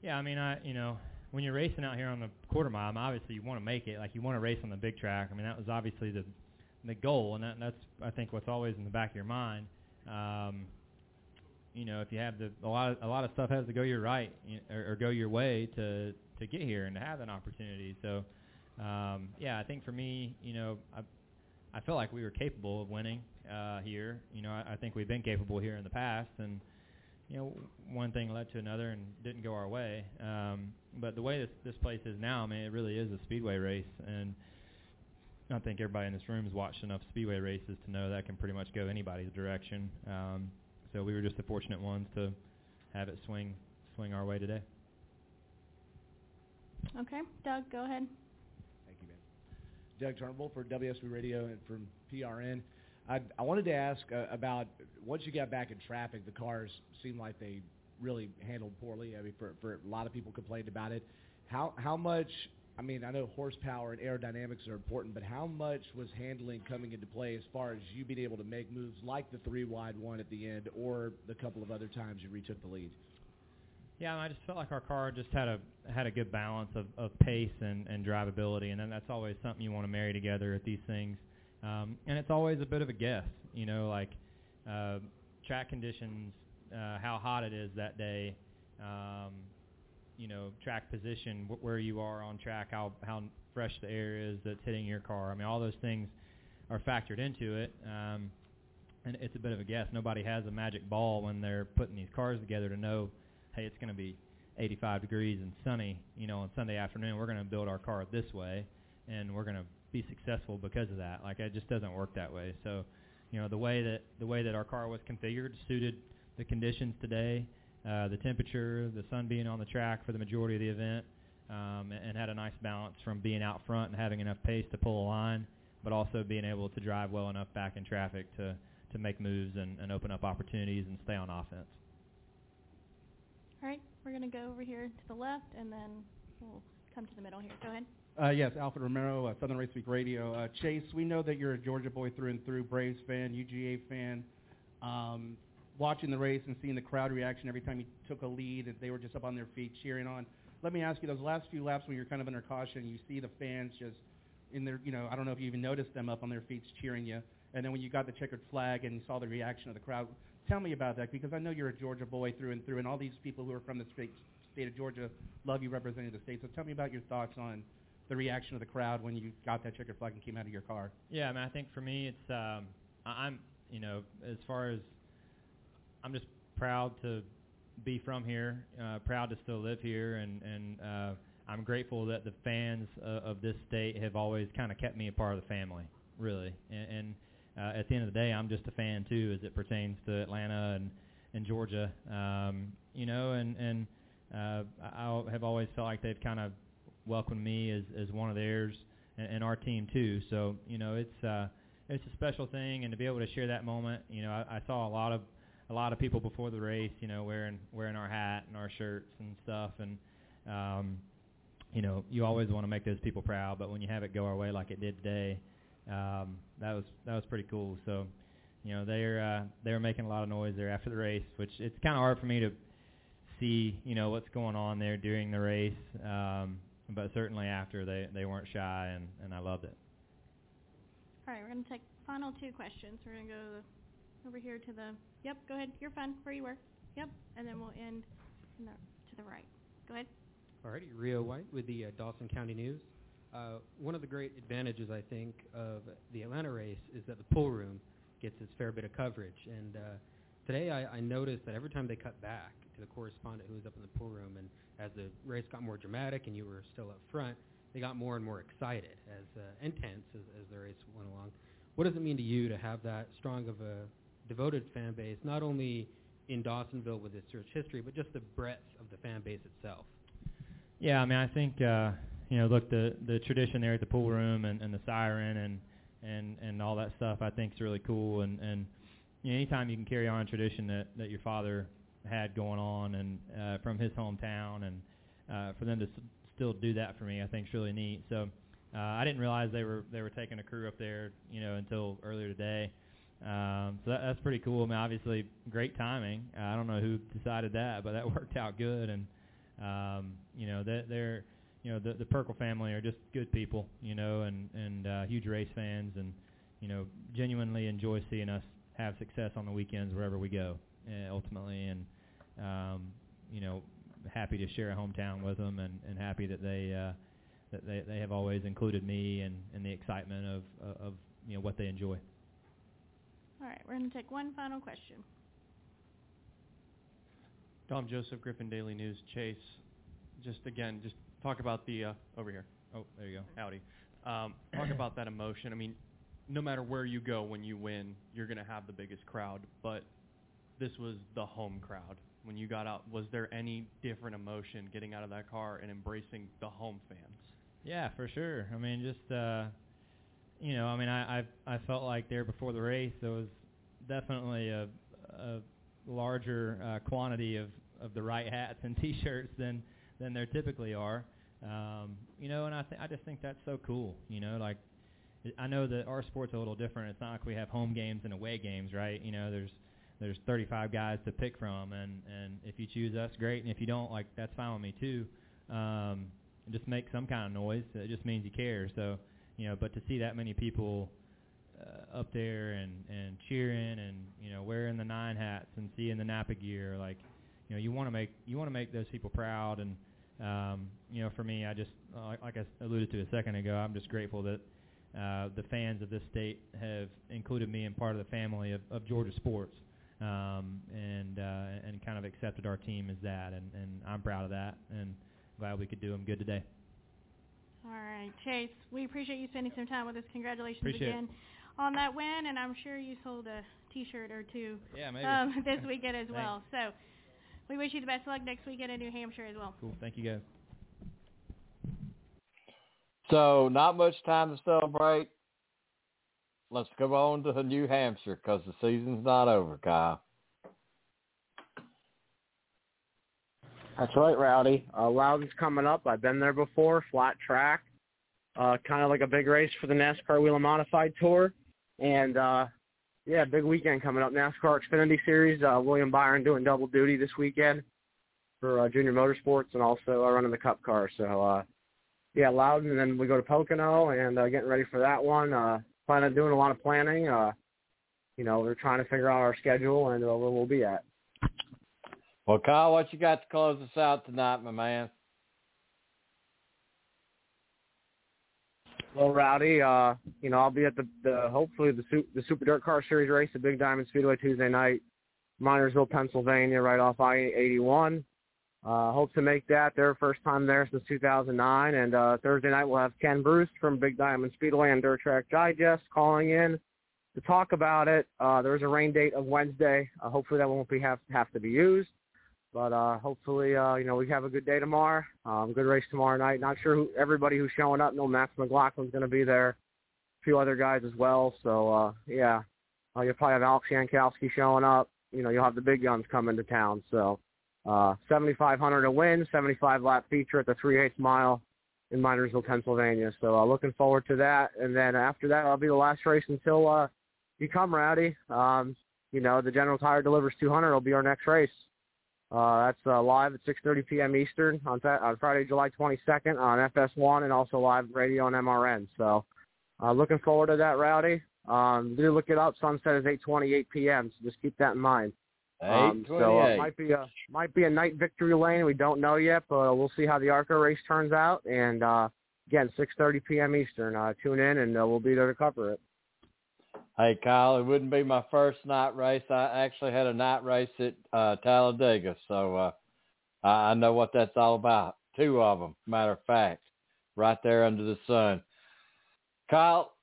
Yeah, I mean, I you know, when you're racing out here on the quarter mile, I mean, obviously you want to make it. Like you want to race on the big track. I mean, that was obviously the the goal, and that, that's I think what's always in the back of your mind. Um, you know, if you have the a lot of a lot of stuff has to go your right or, or go your way to to get here and to have that opportunity. So, um, yeah, I think for me, you know, I I felt like we were capable of winning uh, here. You know, I, I think we've been capable here in the past, and you know, one thing led to another and didn't go our way. Um, but the way this this place is now, I mean, it really is a speedway race, and I think everybody in this room has watched enough speedway races to know that can pretty much go anybody's direction. Um, so we were just the fortunate ones to have it swing swing our way today. Okay, Doug, go ahead. Thank you, man. Doug Turnbull for WSB Radio and from PRN. I, I wanted to ask uh, about once you got back in traffic, the cars seemed like they really handled poorly. I mean, for, for a lot of people complained about it. How how much? I mean, I know horsepower and aerodynamics are important, but how much was handling coming into play as far as you being able to make moves like the three wide one at the end, or the couple of other times you retook the lead? Yeah, I just felt like our car just had a had a good balance of, of pace and, and drivability, and then that's always something you want to marry together at these things. Um, and it's always a bit of a guess, you know, like uh, track conditions, uh, how hot it is that day, um, you know, track position, wh- where you are on track, how how fresh the air is that's hitting your car. I mean, all those things are factored into it. Um, and it's a bit of a guess. Nobody has a magic ball when they're putting these cars together to know, hey, it's going to be 85 degrees and sunny, you know, on Sunday afternoon. We're going to build our car this way, and we're going to be successful because of that. Like it just doesn't work that way. So, you know, the way that the way that our car was configured suited the conditions today, uh, the temperature, the sun being on the track for the majority of the event, um, and, and had a nice balance from being out front and having enough pace to pull a line, but also being able to drive well enough back in traffic to to make moves and, and open up opportunities and stay on offense. All right, we're going to go over here to the left, and then we'll come to the middle here. Go ahead. Uh, yes, Alfred Romero, uh, Southern Race Week Radio. Uh, Chase, we know that you're a Georgia boy through and through, Braves fan, UGA fan. Um, watching the race and seeing the crowd reaction every time you took a lead, and they were just up on their feet cheering on. Let me ask you, those last few laps when you're kind of under caution, you see the fans just in their, you know, I don't know if you even noticed them up on their feet cheering you. And then when you got the checkered flag and you saw the reaction of the crowd, tell me about that because I know you're a Georgia boy through and through, and all these people who are from the state, state of Georgia love you representing the state. So tell me about your thoughts on the reaction of the crowd when you got that checkered flag and came out of your car. Yeah, I mean, I think for me, it's um, I- I'm, you know, as far as I'm just proud to be from here, uh, proud to still live here, and and uh, I'm grateful that the fans uh, of this state have always kind of kept me a part of the family, really. And, and uh, at the end of the day, I'm just a fan too, as it pertains to Atlanta and and Georgia. Um, you know, and and uh, I have always felt like they've kind of welcomed me as as one of theirs and, and our team too. So you know, it's uh, it's a special thing, and to be able to share that moment, you know, I, I saw a lot of a lot of people before the race, you know, wearing wearing our hat and our shirts and stuff, and um, you know, you always want to make those people proud, but when you have it go our way like it did today, um, that was that was pretty cool. So, you know, they're uh, they're making a lot of noise there after the race, which it's kind of hard for me to see, you know, what's going on there during the race, um, but certainly after they they weren't shy, and and I loved it. All right, we're going to take final two questions. We're going to go over here to the. Yep, go ahead. You're fine where you were. Yep, and then we'll end the, to the right. Go ahead. Alrighty, Rio White with the uh, Dawson County News. Uh, one of the great advantages, I think, of the Atlanta race is that the pool room gets its fair bit of coverage. And uh, today I, I noticed that every time they cut back to the correspondent who was up in the pool room, and as the race got more dramatic and you were still up front, they got more and more excited as uh, intense as, as the race went along. What does it mean to you to have that strong of a devoted fan base, not only in Dawsonville with its rich history, but just the breadth of the fan base itself? Yeah, I mean, I think uh, you know, look, the the tradition there at the pool room and, and the siren and and and all that stuff, I think is really cool. And and you know, anytime you can carry on a tradition that that your father had going on and uh, from his hometown, and uh, for them to s- still do that for me, I think is really neat. So uh, I didn't realize they were they were taking a crew up there, you know, until earlier today. Um, so that, that's pretty cool. I mean, obviously, great timing. Uh, I don't know who decided that, but that <laughs> worked out good. And um, you know, they, they're you know the the Pirkle family are just good people, you know, and and uh, huge race fans, and you know, genuinely enjoy seeing us have success on the weekends wherever we go, uh, ultimately. And um, you know, happy to share a hometown with them, and and happy that they. Uh, that they they have always included me and in the excitement of of you know what they enjoy. All right, we're going to take one final question. Dom Joseph, Griffin Daily News. Chase, just again, just talk about the uh, over here. Oh, there you go. Howdy. Um, talk about that emotion. I mean, no matter where you go when you win, you're going to have the biggest crowd. But this was the home crowd. When you got out, was there any different emotion getting out of that car and embracing the home fans? Yeah, for sure. I mean, just uh, you know, I mean, I I, I felt like there before the race there was definitely a, a larger uh, quantity of of the right hats and <laughs> T-shirts than than there typically are. Um, you know, and I th- I just think that's so cool. You know, like I know that our sport's a little different. It's not like we have home games and away games, right? You know, there's there's 35 guys to pick from, and and if you choose us, great, and if you don't, like that's fine with me too. Um, just make some kind of noise. It just means you care. So, you know, but to see that many people uh, up there and and cheering and you know wearing the nine hats and seeing the Napa gear, like, you know, you want to make you want to make those people proud. And um, you know, for me, I just uh, like I alluded to a second ago, I'm just grateful that uh, the fans of this state have included me in part of the family of, of Georgia sports. Um, and uh, and kind of accepted our team as that, and, and I'm proud of that, and glad we could do them good today. All right, Chase, we appreciate you spending some time with us. Congratulations Appreciate again it. on that win, and I'm sure you sold a T-shirt or two Yeah, maybe. um, <laughs> this weekend as well. So we wish you the best of luck next weekend in New Hampshire as well. Cool. Thank you, guys. So not much time to celebrate. Let's go on to New Hampshire because the season's not over, Kyle. That's right, Rowdy. Uh, Loudon's coming up. I've been there before. Flat track, uh, kind of like a big race for the NASCAR Whelen Modified Tour, and uh, yeah, big weekend coming up. NASCAR Xfinity Series. Uh, William Byron doing double duty this weekend for uh, Junior Motorsports, and also uh, running the Cup car. So uh, yeah, Loudon, and then we go to Pocono and uh, getting ready for that one. Uh, planning on doing a lot of planning. Uh, you know, we're trying to figure out our schedule and uh, where we'll be at. Well, Kyle, what you got to close us out tonight, my man? Well, Rowdy, uh, you know, I'll be at the, the hopefully the the Super DIRTcar Series race at Big Diamond Speedway Tuesday night, Minersville, Pennsylvania, right off I-81. Uh, hope to make that their first time there since 2009. And uh, Thursday night we'll have Ken Bruce from Big Diamond Speedway and Dirt Track Digest calling in to talk about it. Uh, there's a rain date of Wednesday. Uh, hopefully that won't be have have to be used. But uh, hopefully, uh, you know, we have a good day tomorrow. Um, good race tomorrow night. Not sure who everybody who's showing up. No, Max McLaughlin's going to be there. A few other guys as well. So uh, yeah, uh, you'll probably have Alex Jankowski showing up. You know, you'll have the big guns coming to town. So uh, 7,500 to win, 75 lap feature at the 3 8 mile in Minersville, Pennsylvania. So uh, looking forward to that. And then after that, I'll be the last race until uh, you come, Rowdy. Um, you know, the General Tire delivers 200 will be our next race. Uh, that's uh, live at 6:30 p.m. Eastern on, th- on Friday, July 22nd on FS1 and also live radio on MRN. So, uh, looking forward to that, Rowdy. Um, do look it up. Sunset is 8:28 p.m. So just keep that in mind. Um, so uh, might be a might be a night victory lane. We don't know yet, but we'll see how the ARCA race turns out. And uh, again, 6:30 p.m. Eastern. Uh, tune in, and uh, we'll be there to cover it. Hey, Kyle, it wouldn't be my first night race. I actually had a night race at uh, Talladega, so uh, I know what that's all about. Two of them, matter of fact, right there under the sun. Kyle,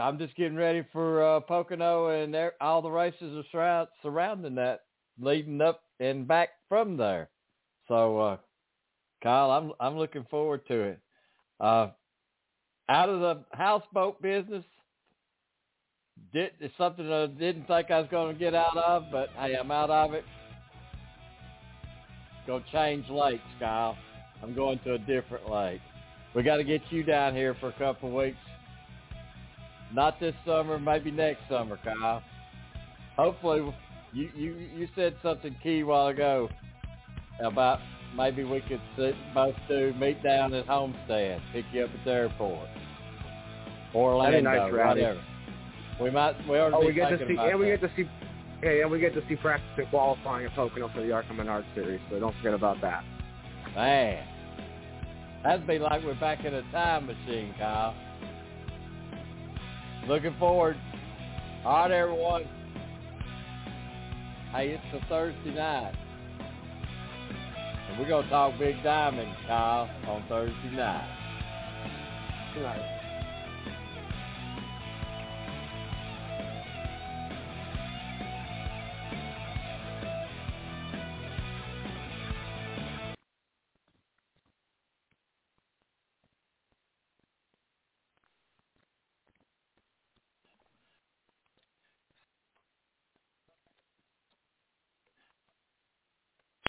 I'm just getting ready for uh, Pocono, and all the races are surround, surrounding that, leading up and back from there. So uh, Kyle, I'm I'm looking forward to it. Uh, out of the houseboat business, did it's something I didn't think I was going to get out of, but hey, I'm out of it. Go change lakes, Kyle. I'm going to a different lake. We got to get you down here for a couple of weeks. Not this summer, maybe next summer, Kyle. Hopefully, you you you said something key a while ago about maybe we could sit, both do meet down at Homestead, pick you up at the airport, Orlando, nice, whatever. We might we oh, to Oh, we get to see, and we get to see, yeah, and we get to see practice and qualifying and Pocono for the ARCA Menard Series. So don't forget about that. Man, that'd be like we're back in a time machine, Kyle. Looking forward. All right, everyone. Hey, it's a Thursday night. And we're going to talk Big Diamond, Kyle, on Thursday night. Good night.